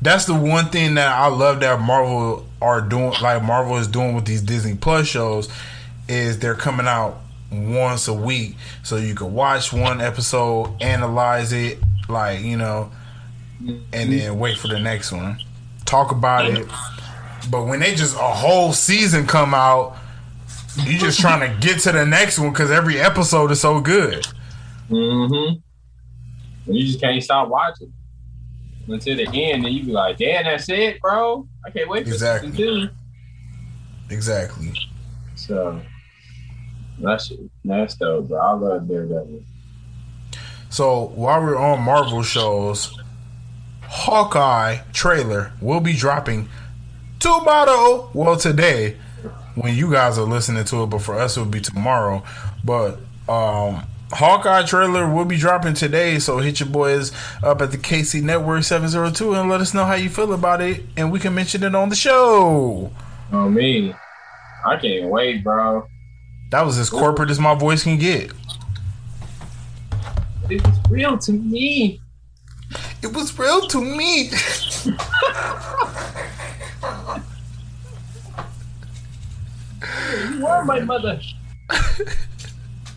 That's the one thing that I love that Marvel are doing, like Marvel is doing with these Disney Plus shows, is they're coming out once a week, so you can watch one episode, analyze it, like you know, and then wait for the next one, talk about it. But when they just a whole season come out, you just trying to get to the next one because every episode is so good. Mm-hmm. And you just can't stop watching until the end, and you be like, "Damn, that's it, bro! I can't wait for Exactly. season two." Exactly. So that's that's dope, bro. I love Daredevil. So while we're on Marvel shows, Hawkeye trailer will be dropping tomorrow. Well, today, when you guys are listening to it, but for us it will be tomorrow. But um, Hawkeye trailer will be dropping today. So hit your boys up at the KC Network seven zero two and let us know how you feel about it, and we can mention it on the show. Oh me, I can't wait, bro. That was as corporate as my voice can get. It was real to me. It was real to me. <laughs> You are my mother. <laughs>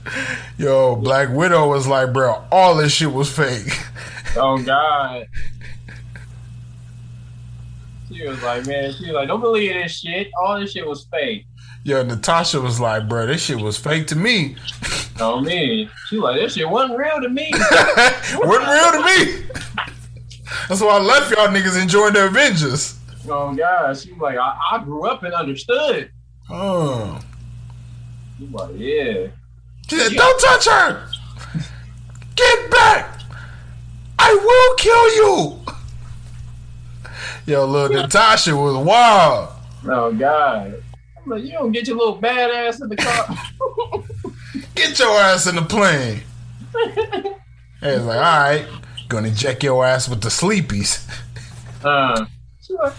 <laughs> Yo, Black Widow was like, bro, all this shit was fake. Oh God. <laughs> She was like, man, she was like, don't believe this shit. All this shit was fake. Yo, Natasha was like, bro, this shit was fake to me. Oh me. She like, this shit wasn't real to me. <laughs> Wasn't real to me. That's why I left y'all niggas enjoying the Avengers. oh God. She was like, I, I grew up and understood. Oh. She was like, yeah. Don't touch her. Get back. I will kill you. Yo, little Natasha was wild. Oh God. Like, you don't get your little badass in the car. Get your ass in the plane. Hey, it's like, all right, gonna inject your ass with the sleepies. uh, like.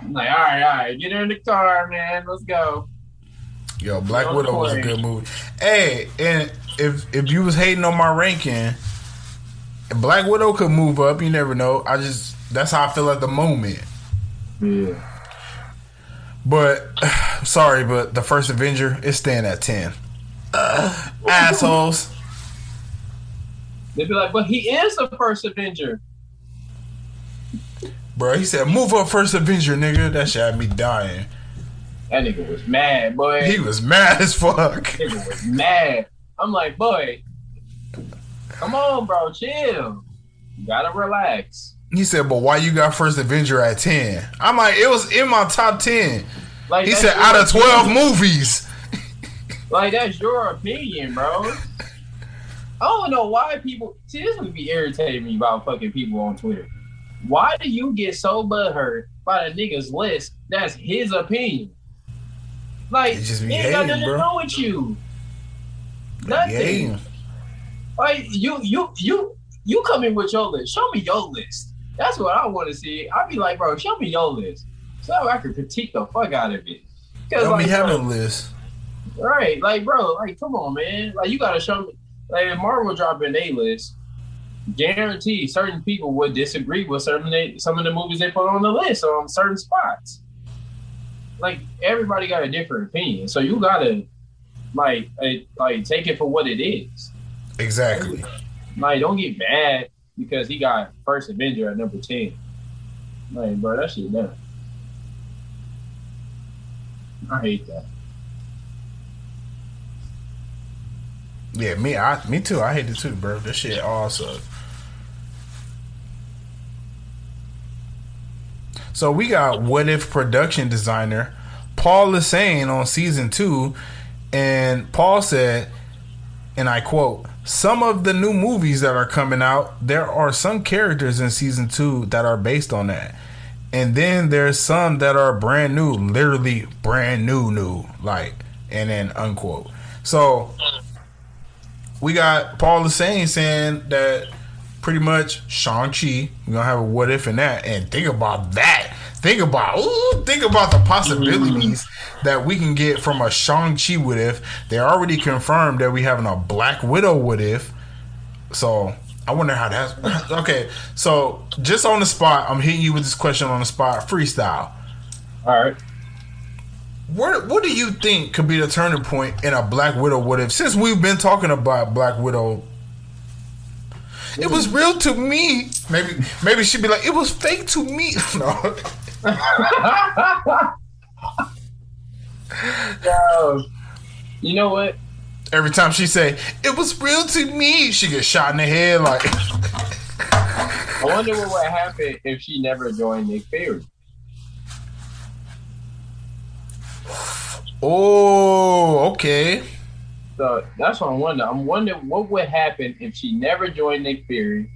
I'm like, all right, all right, get her in the car, man. Let's go. Yo, Black Widow was a good movie. Hey, and if if you was hating on my ranking, Black Widow could move up. You never know. I just that's how I feel at the moment. Yeah. But <sighs> sorry, but the first Avenger is staying at ten. Uh, assholes. They'd be like, but he is the first Avenger. Bro, he said, "Move up, first Avenger, nigga." That shit had me dying. That nigga was mad, boy. He was mad as fuck. nigga was mad. I'm like, boy, come on, bro, chill. You gotta relax. He said, "But why you got first Avenger at 10? I'm like, "It was in my top ten. Like He said, "Out of twelve opinion. movies." Like that's your opinion, bro. I don't know why people see this would be irritating me about fucking people on Twitter. Why do you get so butthurt by the nigga's list? That's his opinion. Like be it ain't got nothing to do with you. Nothing. hating. Like you, you, you, you come in with your list. Show me your list. That's what I want to see. I'd be like, bro, show me your list so I can critique the fuck out of it. 'Cause, Don't like, be having a list. right, like, bro, like, come on, man. Like, you gotta show me. Like, if Marvel dropping a list, guarantee certain people would disagree with certain they, some of the movies they put on the list on certain spots. Like, everybody got a different opinion, so you gotta like, like, like take it for what it is. Exactly. Like, don't get mad because he got first Avenger at number ten. Like, bro, that shit done. I hate that. Yeah, me, I, me too. I hate it too, bro. This shit all suck. So we got what if production designer Paul Lasaine on season two, and Paul said, and I quote: "Some of the new movies that are coming out, there are some characters in season two that are based on that." And then there's some that are brand new, literally brand new, new, like, and then unquote. So we got Paul Lasaine saying that pretty much Shang-Chi, we're gonna have a what if in that. And think about that. think about ooh, think about the possibilities mm-hmm. that we can get from a Shang-Chi what if. They already confirmed that we having a Black Widow what if. So I wonder how that's <laughs> okay. So just on the spot, I'm hitting you with this question on the spot, freestyle. All right. What what do you think could be the turning point in a Black Widow what if? Since we've been talking about Black Widow, it was real to me. Maybe maybe she'd be like, it was fake to me. <laughs> No. Yo, you know what? Every time she say it was real to me, she gets shot in the head. Like, I wonder what would happen if she never joined Nick Fury. oh, okay. So that's what I'm wondering. I'm wondering what would happen if she never joined Nick Fury.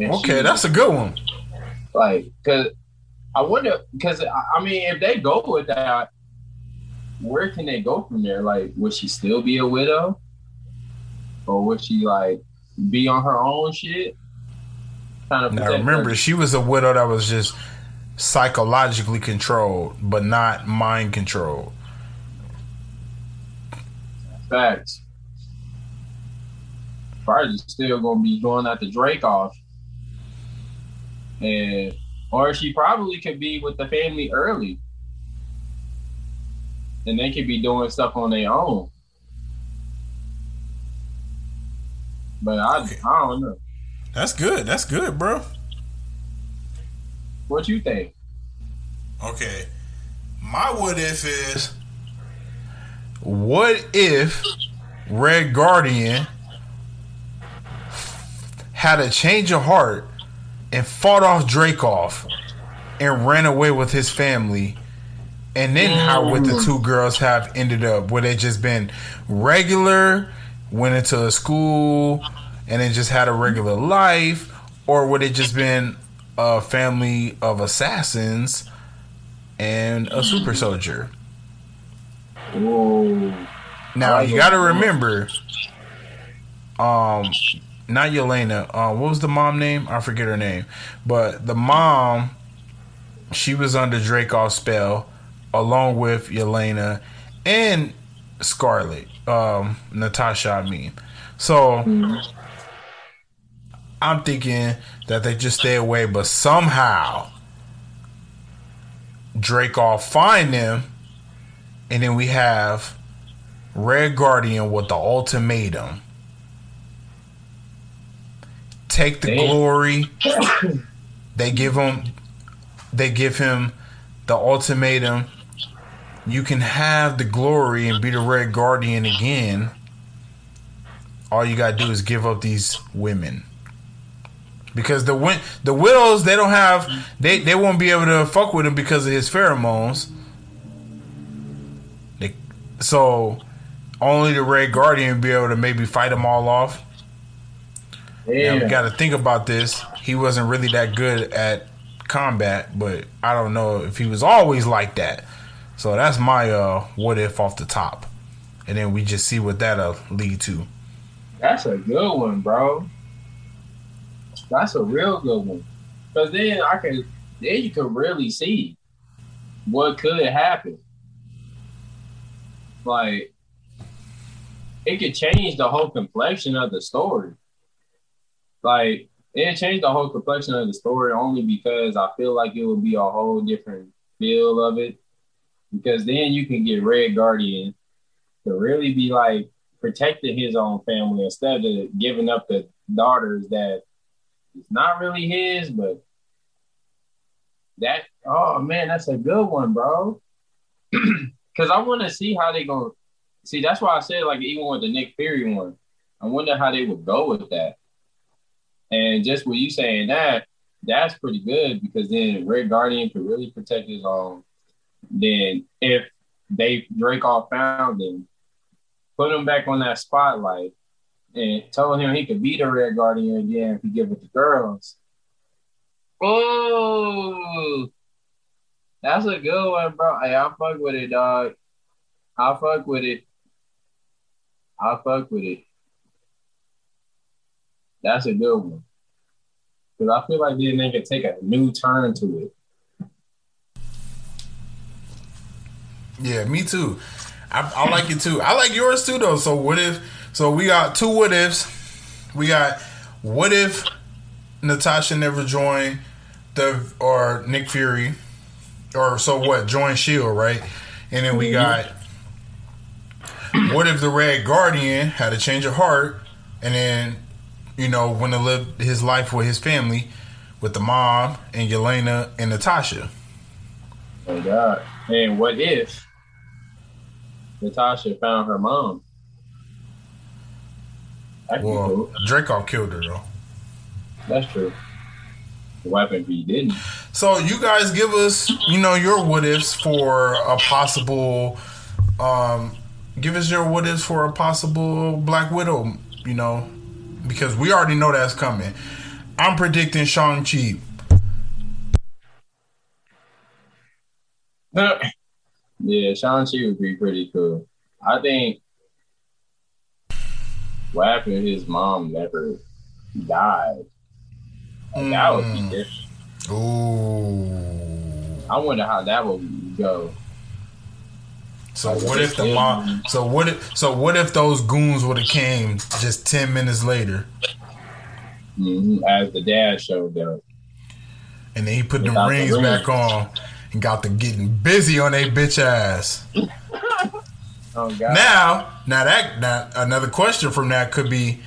Okay, she- that's a good one. like because I wonder because I mean if they go with that, where can they go from there? Like, would she still be a widow, or would she like be on her own shit? Now remember, her- she was a widow that was just psychologically controlled, but not mind controlled. Facts. Probably still gonna be going at the Dreykov, and or she probably could be with the family early, and they could be doing stuff on their own. But I. I don't know. That's good. That's good, bro. What you think? Okay. My what if is what if Red Guardian had a change of heart and fought off Dreykov and ran away with his family and then how would the two girls have ended up? Would it just been regular, went into a school and then just had a regular life? Or would it just been a family of assassins and a super soldier? Ooh, Now I you got to remember, um, not Yelena. Uh, what was the mom name? I forget her name, but the mom, she was under Dreykov's spell, along with Yelena and Scarlet, um, Natasha. I mean, so I'm thinking that they just stay away, but somehow Dracov find them, and then we have Red Guardian with the ultimatum. Take the Damn. glory. They give him they give him the ultimatum. You can have the glory and be the Red Guardian again. All you gotta do is give up these women. Because the win- the widows they don't have they, they won't be able to fuck with him because of his pheromones. So only the Red Guardian be able to maybe fight them all off. Now yeah. we got to think about this. He wasn't really that good at combat, but I don't know if he was always like that. So that's my uh what if off the top, and then we just see what that'll lead to. That's a good one, bro. That's a real good one. Cause then I can then you can really see what could happen. Like it could change the whole complexion of the story. Like it changed the whole complexion of the story only because I feel like it would be a whole different feel of it. Because then you can get Red Guardian to really be like protecting his own family instead of giving up the daughters that is not really his, but that oh man, that's a good one, bro. <clears throat> Cause I want to see how they gonna see. That's why I said like even with the Nick Fury one, I wonder how they would go with that. And just with you saying that, that's pretty good because then Red Guardian could really protect his own. Then if they Dreykov found him, put him back on that spotlight, and told him he could be the Red Guardian again if he give it to girls. Oh, that's a good one, bro. Hey, I fuck with it, dog. I fuck with it. I fuck with it. That's a good one. because I feel like then they could take a new turn to it. Yeah, me too. I, I like it too. I like yours too, though. So what if? So we got two what ifs. We got what if Natasha never joined the or Nick Fury, or so what? Join Shield, right? And then we mm-hmm. got what if the Red Guardian had a change of heart, and then you know went to live his life with his family, with the mom and Yelena and Natasha. Oh God! And what if Natasha found her mom? Well, cool. Draco killed her though. That's true. What happened if he didn't? So you guys give us, you know, your what ifs for a possible um give us your what ifs for a possible Black Widow, you know, because we already know that's coming. I'm predicting Shang-Chi. <laughs> yeah, Shang-Chi would be pretty cool. I think what happened his mom never died? Like, That would be Mm. different. Ooh. I wonder how that would go. So what if the mom so what if so what if those goons would have came just 10 minutes later Mhm, As the dad showed up. and then he put them Without the rings back on and got to getting busy on they bitch ass. <laughs> Oh God! Now, now that now another question from that could be: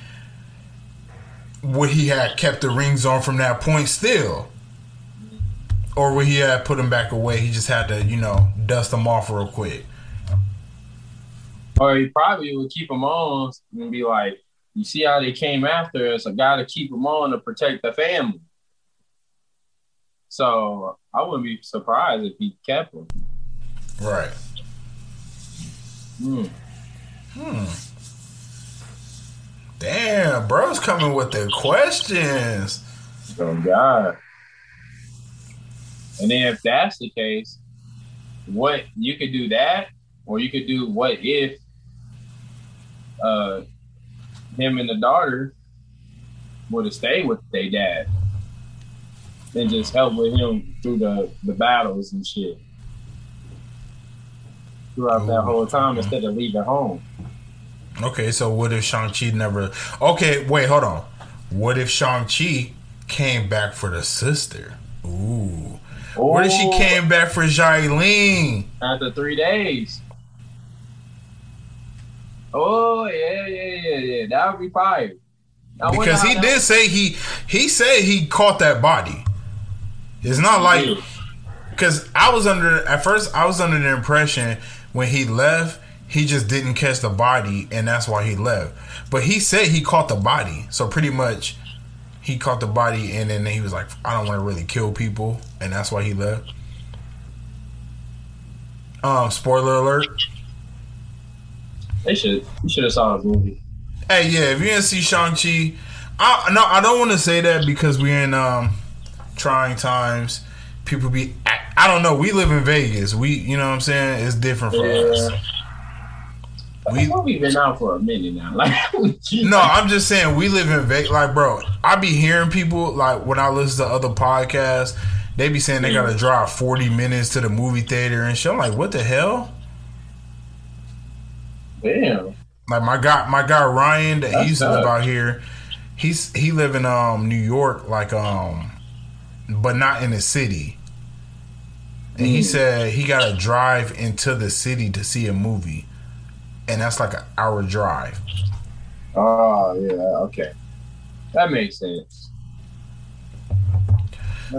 Would he have kept the rings on from that point still, or would he have put them back away? He just had to, you know, dust them off real quick. Or he probably would keep them on and be like, "You see how they came after us? I got to keep them on to protect the family." So I wouldn't be surprised if he kept them. Right. Hmm. Damn, bro's coming with the questions. Oh God! And then if that's the case, what you could do that, or you could do what if uh him and the daughter would have stayed with their dad and just help with him through the the battles and shit throughout that whole time instead of leaving home. Okay, so what if Shang-Chi never? Okay, wait, hold on. What if Shang-Chi came back for the sister? Ooh. What if she oh. came back for Xialing? after three days? Oh yeah, yeah, yeah, yeah. That would be fire. Because he did say he he said he caught that body. It's not like because I was under at first I was under the impression when he left he just didn't catch the body and that's why he left. But he said he caught the body, so pretty much he caught the body and then he was like, I don't want to really kill people, and that's why he left. Um, spoiler alert. They should. You should have saw the movie. Hey, yeah, if you didn't see Shang-Chi, I no, I don't want to say that because we're in um trying times. People be, I, I don't know. We live in Vegas. We, you know what I'm saying? It's different for us. We, movie been out for a minute now. <laughs> Like, no, I'm just saying we live in Vegas. Like, bro, I be hearing people like when I listen to other podcasts, they be saying they gotta drive 40 minutes to the movie theater and shit. I'm like, what the hell? damn. Like my guy, my guy Ryan that That's he used to live out here. He's he live in um New York, like um, but not in the city. And he Mm. said he got to drive into the city to see a movie, and that's like an hour drive. Oh yeah. Okay. That makes sense.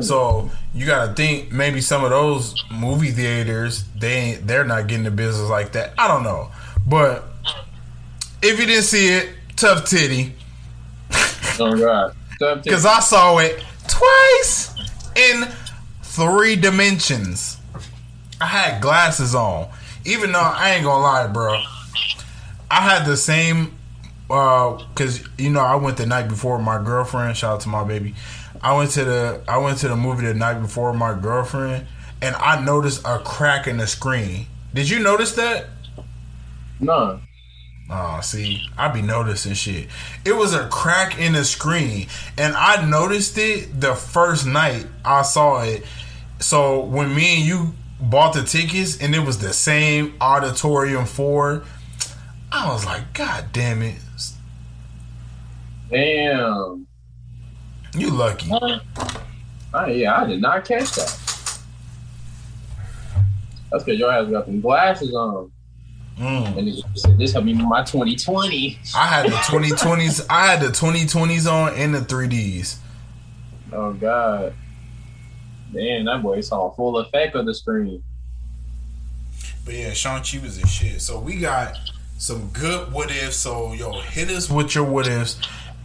So you got to think maybe some of those movie theaters they ain't, they're not getting the business like that. I don't know, but if you didn't see it, tough titty. Oh god. Tough to- Because I saw it twice in three dimensions. I had glasses on. Even though I ain't gonna lie, bro. I had the same uh because you know I went the night before with my girlfriend. Shout out to my baby. I went to the I went to the movie the night before with my girlfriend, and I noticed a crack in the screen. Did you notice that? no. Oh, see, I be noticing shit. It was a crack in the screen, and I noticed it the first night I saw it. So when me and you bought the tickets, and it was the same auditorium for, I was like, God damn it! Damn. You lucky. Oh, yeah, I did not catch that. That's because your ass got them glasses on. Mm. And said, this helped me with my 2020. I had the 2020s. I had the 2020s on and the 3ds. Oh, God. Damn, that boy saw a full effect of the screen. But yeah, Shang-Chi was a shit. So we got some good what ifs. So yo, hit us with your what ifs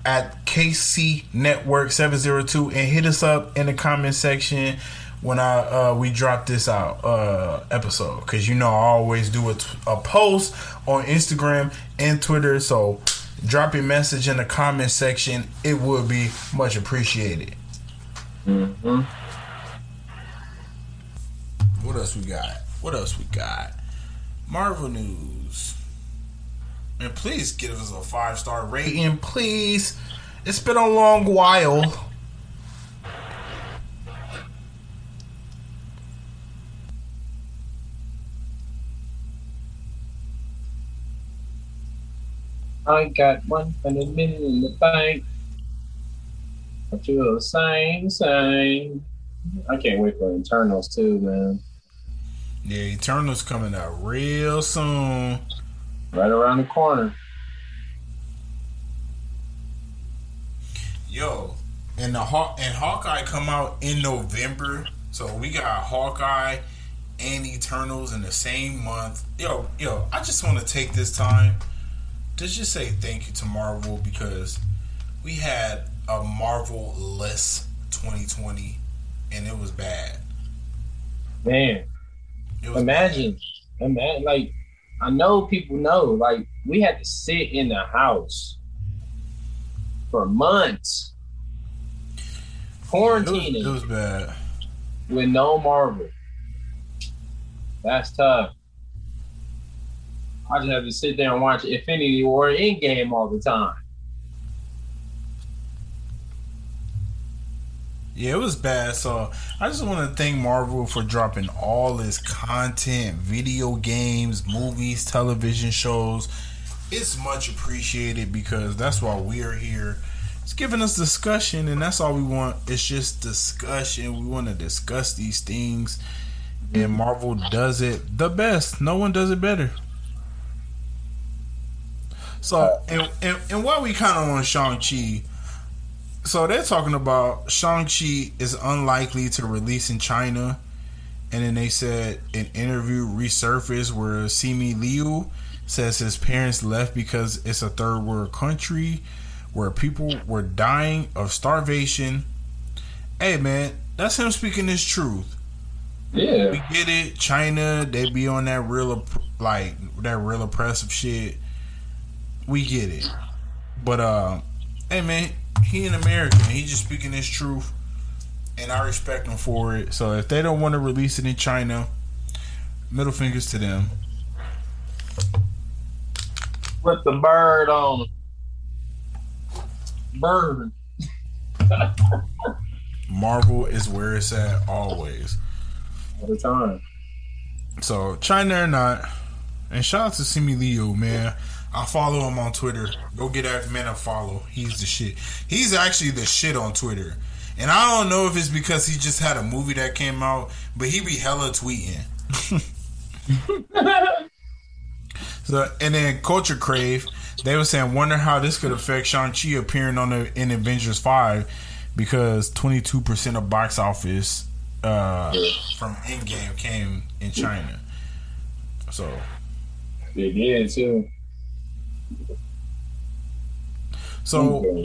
at KC Network 702 and hit us up in the comment section when I uh, we drop this out uh, episode because you know I always do a, t- a post on Instagram and Twitter. So drop your message in the comment section. It would be much appreciated. Mm-hmm. What else we got? What else we got? Marvel news. And please give us a five star rating, please. It's been a long while. I got 100 million in the bank. I feel the same, same. I can't wait for Eternals too, man. Yeah, Eternal's coming out real soon. Right around the corner. Yo, and the Haw- and Hawkeye come out in November, so we got Hawkeye and Eternals in the same month. Yo, yo, I just want to take this time to just say thank you to Marvel because we had a Marvel less 2020 and it was bad. Man, was imagine, imagine, like, I know people know, like, we had to sit in the house for months, It was, quarantining it was bad. with no Marvel. That's tough. I just have to sit there and watch Infinity War Endgame all the time. Yeah, it was bad. So I just want to thank Marvel for dropping all this content, video games, movies, television shows. It's much appreciated because that's why we are here. It's giving us discussion, and that's all we want. It's just discussion. We want to discuss these things, and Marvel does it the best. No one does it better. So, and, and, and while we kind of on Shang-Chi, so they're talking about Shang-Chi is unlikely to release in China. And then they said an interview resurfaced where Simu Liu says his parents left because it's a third world country where people were dying of starvation. Hey man, that's him speaking his truth. Yeah. We get it. China, they be on that real opp- like that real oppressive shit. We get it. But uh hey man, he an American. He just speaking his truth. And I respect him for it. So if they don't want to release it in China, middle fingers to them. Put the bird on. Bird. Marvel is where it's at always. All the time. So China or not, and shout out to Simu Liu, man. I follow him on Twitter. Go get that man a follow. He's the shit. He's actually the shit on Twitter. And I don't know if it's because he just had a movie that came out, but he be hella tweeting. <laughs> so and then Culture Crave, they were saying, wonder how this could affect Shang-Chi appearing on the in Avengers Five, because twenty two percent of box office uh, from Endgame came in China. So They did too. So,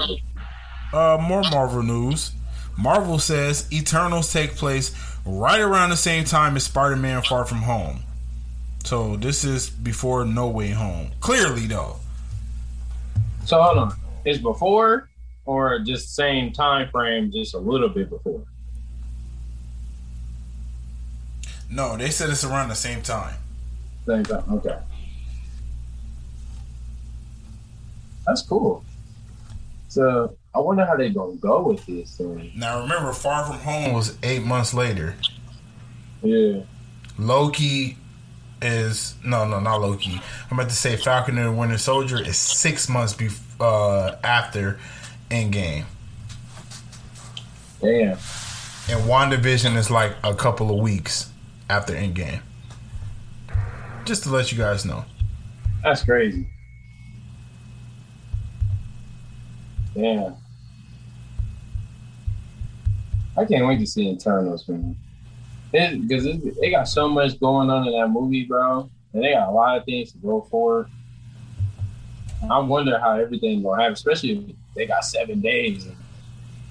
uh, more Marvel news. Marvel says Eternals take place right around the same time as Spider Man Far From Home. So, this is before No Way Home. Clearly, though. So hold on. It's before or just same time frame, just a little bit before. No, they said it's around the same time. Same time. Okay. That's cool. So I wonder how they're gonna go with this thing. Now remember, Far From Home was eight months later. Yeah. Loki is no, no, not Loki. I'm about to say Falcon and the Winter Soldier is six months bef- uh, after Endgame, Damn. and WandaVision is like a couple of weeks after Endgame. Just to let you guys know. That's crazy. Damn. I can't wait to see Eternals, man. Because they got so much going on in that movie, bro. And they got a lot of things to go for. I wonder how everything gonna happen, especially if they got seven days and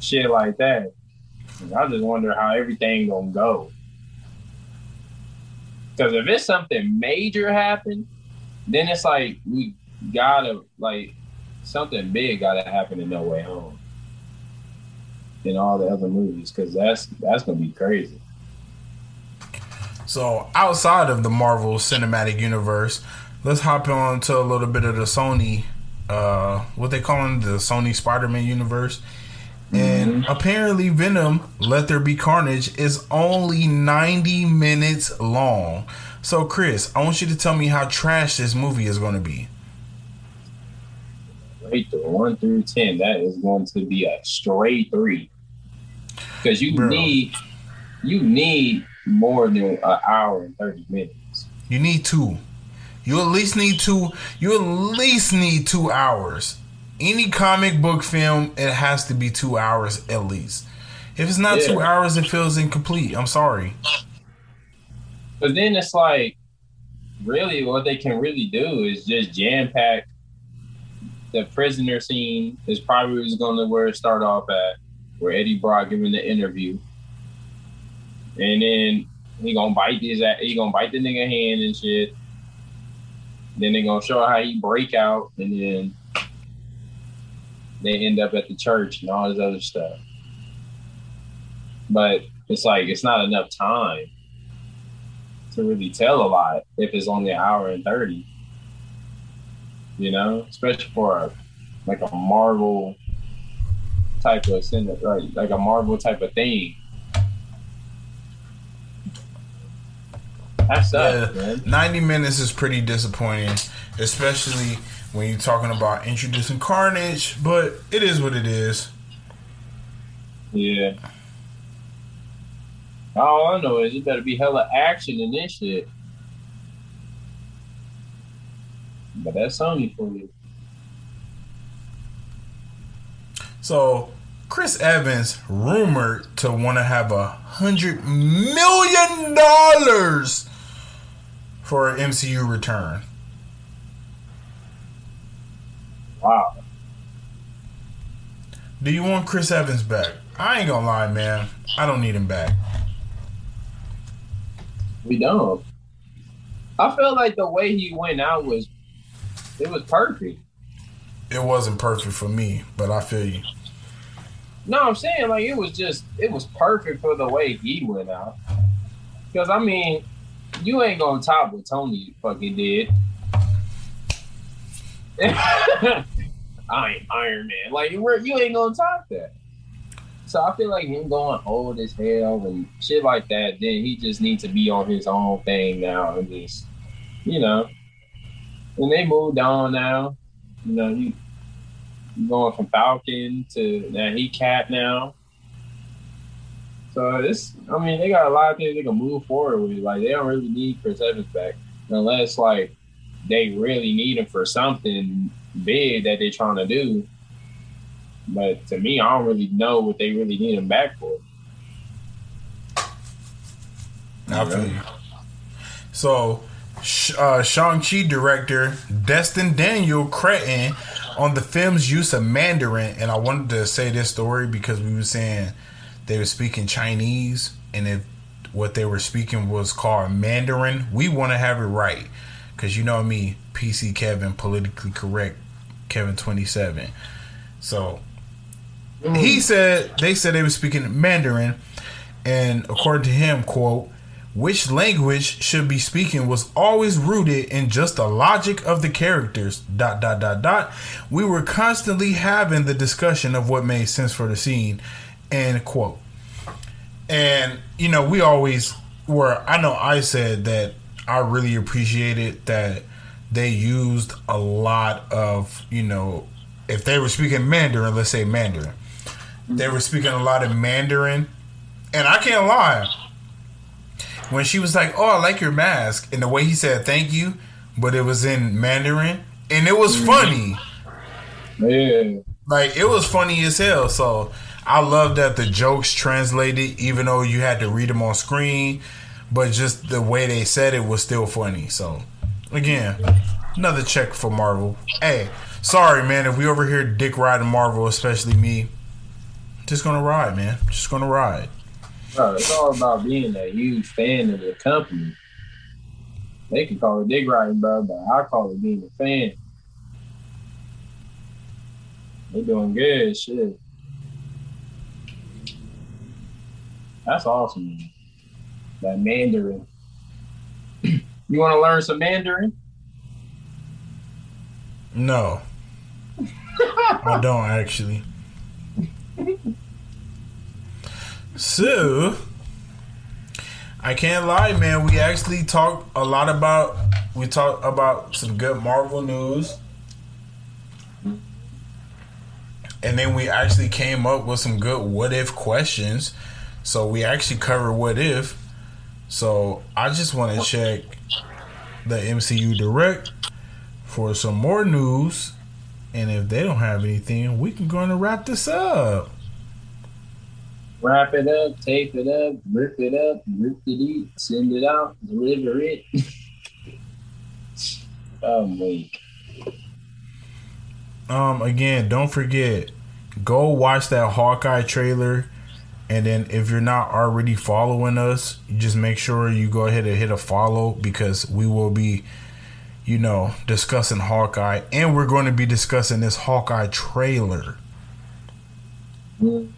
shit like that. And I just wonder how everything gonna go. Because if it's something major happen, then it's like we gotta like something big gotta happen in No Way Home. In all the other movies, because that's that's gonna be crazy. So outside of the Marvel Cinematic Universe, let's hop on to a little bit of the Sony, uh, what they calling the Sony Spider-Man universe. And apparently, Venom: Let There Be Carnage is only ninety minutes long. So, Chris, I want you to tell me how trash this movie is going to be. Rate the one through ten. That is going to be a straight three. Because you Bro. need you need more than an hour and thirty minutes. You need two. You at least need two. You at least need two hours. Any comic book film, it has to be two hours at least. If it's not two hours, it feels incomplete. I'm sorry. But then it's like, really, what they can really do is just jam pack the prisoner scene. Is probably was going to where it start off at, where Eddie Brock giving the interview, and then he gonna bite his he gonna bite the nigga hand and shit. Then they gonna show how he break out, and then they end up at the church and all this other stuff. But it's like it's not enough time to really tell a lot if it's only an hour and 30 you know? Especially for a, like a marvel type of cine- like, like a marvel type of thing. That sucks Yeah, man. 90 minutes is pretty disappointing, especially when you're talking about introducing Carnage, but it is what it is. yeah. All i know is it better be hella action in this shit but that's sony for you So, Chris Evans rumored to want to have a hundred million dollars for an MCU return. wow Do you want Chris Evans back? I ain't gonna lie, man. I don't need him back. We don't. I feel like the way he went out was it was perfect. It wasn't perfect for me, but I feel you. No, I'm saying like it was just it was perfect for the way he went out. Because I mean, you ain't gonna top what Tony fucking did. <laughs> I ain't Iron Man. Like you you ain't gonna top that. So I feel like him going old as hell and shit like that. Then he just needs to be on his own thing now and just, you know. And they moved on now. You know, you going from Falcon to now he Cap now. So this, I mean, they got a lot of things they can move forward with. Like they don't really need Chris Evans back unless like they really need him for something big that they're trying to do. But to me, I don't really know what they really need him back for. I feel you. So, uh, Shang-Chi director Destin Daniel Cretton on the film's use of Mandarin, and I wanted to say this story because we were saying they were speaking Chinese, and if what they were speaking was called Mandarin, we want to have it right. Because you know me, PC Kevin, politically correct Kevin twenty seven. So he said they said they were speaking Mandarin, and according to him, quote, which language should be speaking was always rooted in just the logic of the characters. Dot dot dot dot. We were constantly having the discussion of what made sense for the scene. End quote. And you know, we always were. I know I said that I really appreciated that they used a lot of you know, if they were speaking Mandarin, let's say Mandarin, they were speaking a lot of Mandarin, and I can't lie when she was like, "Oh, I like your mask," and the way he said "thank you," but it was in Mandarin, and it was mm-hmm. funny. Yeah. Like it was funny as hell. So I love that the jokes translated, even though you had to read them on screen, but just the way they said it was still funny. So again, another check for Marvel. Hey, sorry man, if we over here dick riding Marvel, especially me, just gonna ride, man. Just gonna ride. Bro, it's all about being a huge fan of the company. They can call it dick riding, bro, but I call it being a fan. They're doing good shit. That's awesome. Man. That Mandarin. <clears throat> you want to learn some Mandarin? No, I don't actually. <laughs> So, I can't lie, man. We actually talked a lot about we talked about some good Marvel news. And then we actually came up with some good what if questions. So we actually covered what if. So I just want to check the MCU Direct for some more news. And if they don't have anything, we can go and wrap this up wrap it up, tape it up, rip it up, rip it eat, send it out, deliver it. um, <laughs> wait. Um, again, don't forget, go watch that Hawkeye trailer. And then if you're not already following us, just make sure you go ahead and hit a follow because we will be, you know, discussing Hawkeye. And we're going to be discussing this Hawkeye trailer. Mm-hmm.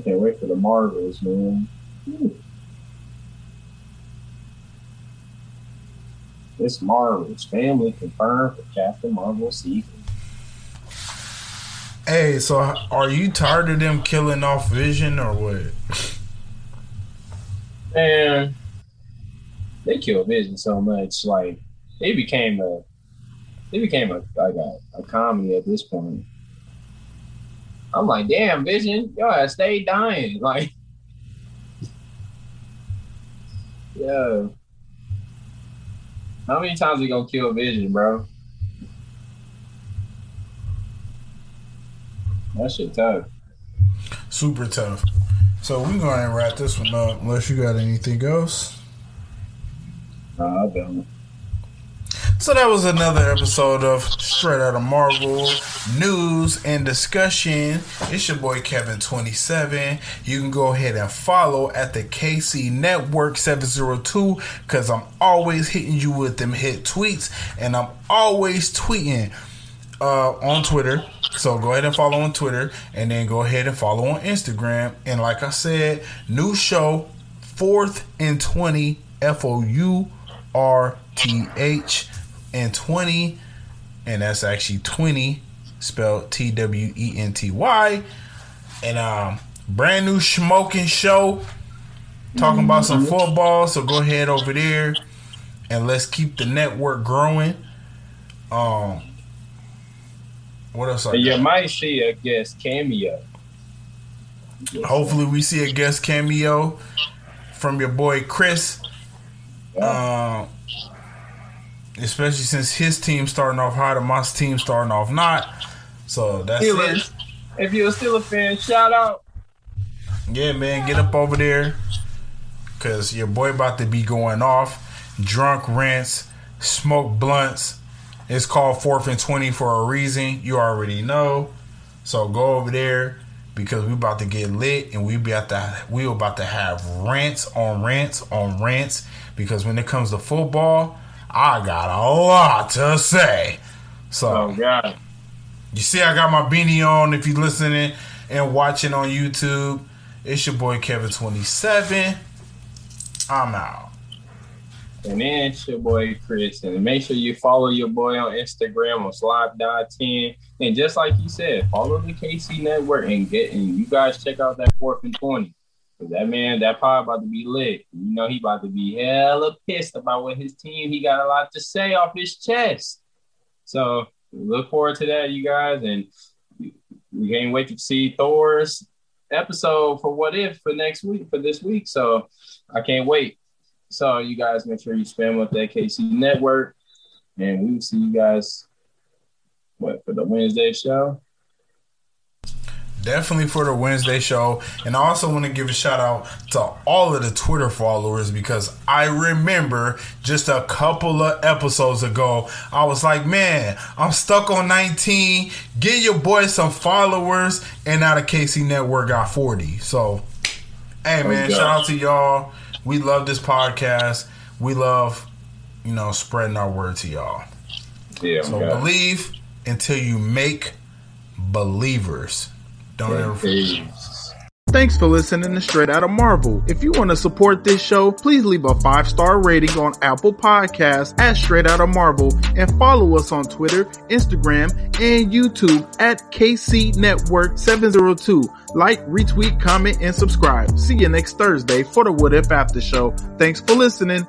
I can't wait for the Marvels, man. This Marvel's family confirmed for Captain Marvel season. Hey, so are you tired of them killing off Vision or what? Man, they killed Vision so much. Like they became a, they became a like a, a comedy at this point. I'm like, damn, Vision, yo, I stay dying. <laughs> Like, yo, how many times we gonna kill Vision, bro? That shit tough. Super tough. So we're gonna wrap this one up unless you got anything else. Nah, I don't. So that was another episode of Straight Out of Marvel news and discussion. It's your boy Kevin27. You can go ahead and follow at the KC Network 702 because I'm always hitting you with them hit tweets and I'm always tweeting uh, on Twitter. So go ahead and follow on Twitter and then go ahead and follow on Instagram. And like I said, new show, 4th and 20 F O U R T H and 20, and that's actually 20 spelled T W E N T Y. And um, brand new smoking show talking about some mm-hmm. football. So go ahead over there and let's keep the network growing. Um, what else? you might see a guest cameo. Hopefully, we see a guest cameo from your boy Chris. Yeah. Um, especially since his team starting off hot and my team starting off not. So that's Steelers. it. If you're still a fan, shout out. Yeah, man, get up over there, cause your boy about to be going off. Drunk rants, smoke blunts. It's called fourth and twenty for a reason. You already know. So go over there because we about to get lit and we about to we about to have rants on rants on rants because when it comes to football I got a lot to say. So, oh, God. you see, I got my beanie on. If you're listening, and watching on YouTube. It's your boy Kevin27. I'm out. And then it's your boy Chris. And make sure you follow your boy on Instagram on Slide10. And just like you said, follow the KC Network and get and you guys check out that fourth and 20. That man, that pod about to be lit. You know he about to be hella pissed about what his team. He got a lot to say off his chest. So look forward to that, you guys, and we can't wait to see Thor's episode for What If for next week for this week. So I can't wait. So you guys make sure you spam with that KC Network, and we will see you guys what for the Wednesday show. Definitely for the Wednesday show. And I also want to give a shout out to all of the Twitter followers because I remember just a couple of episodes ago, I was like, man, I'm stuck on 19. Get your boy some followers. And now the KC Network got 40. So, hey, man, oh, shout out to y'all. We love this podcast. We love, you know, spreading our word to y'all. Yeah. So believe until you make believers. Don't ever forget. Thanks for listening to Straight Out of Marvel. If you want to support this show, please leave a five star rating on Apple Podcasts at Straight Out of Marvel and follow us on Twitter, Instagram, and YouTube at KC Network 702. Like, retweet, comment, and subscribe. See you next Thursday for the What If After Show. Thanks for listening.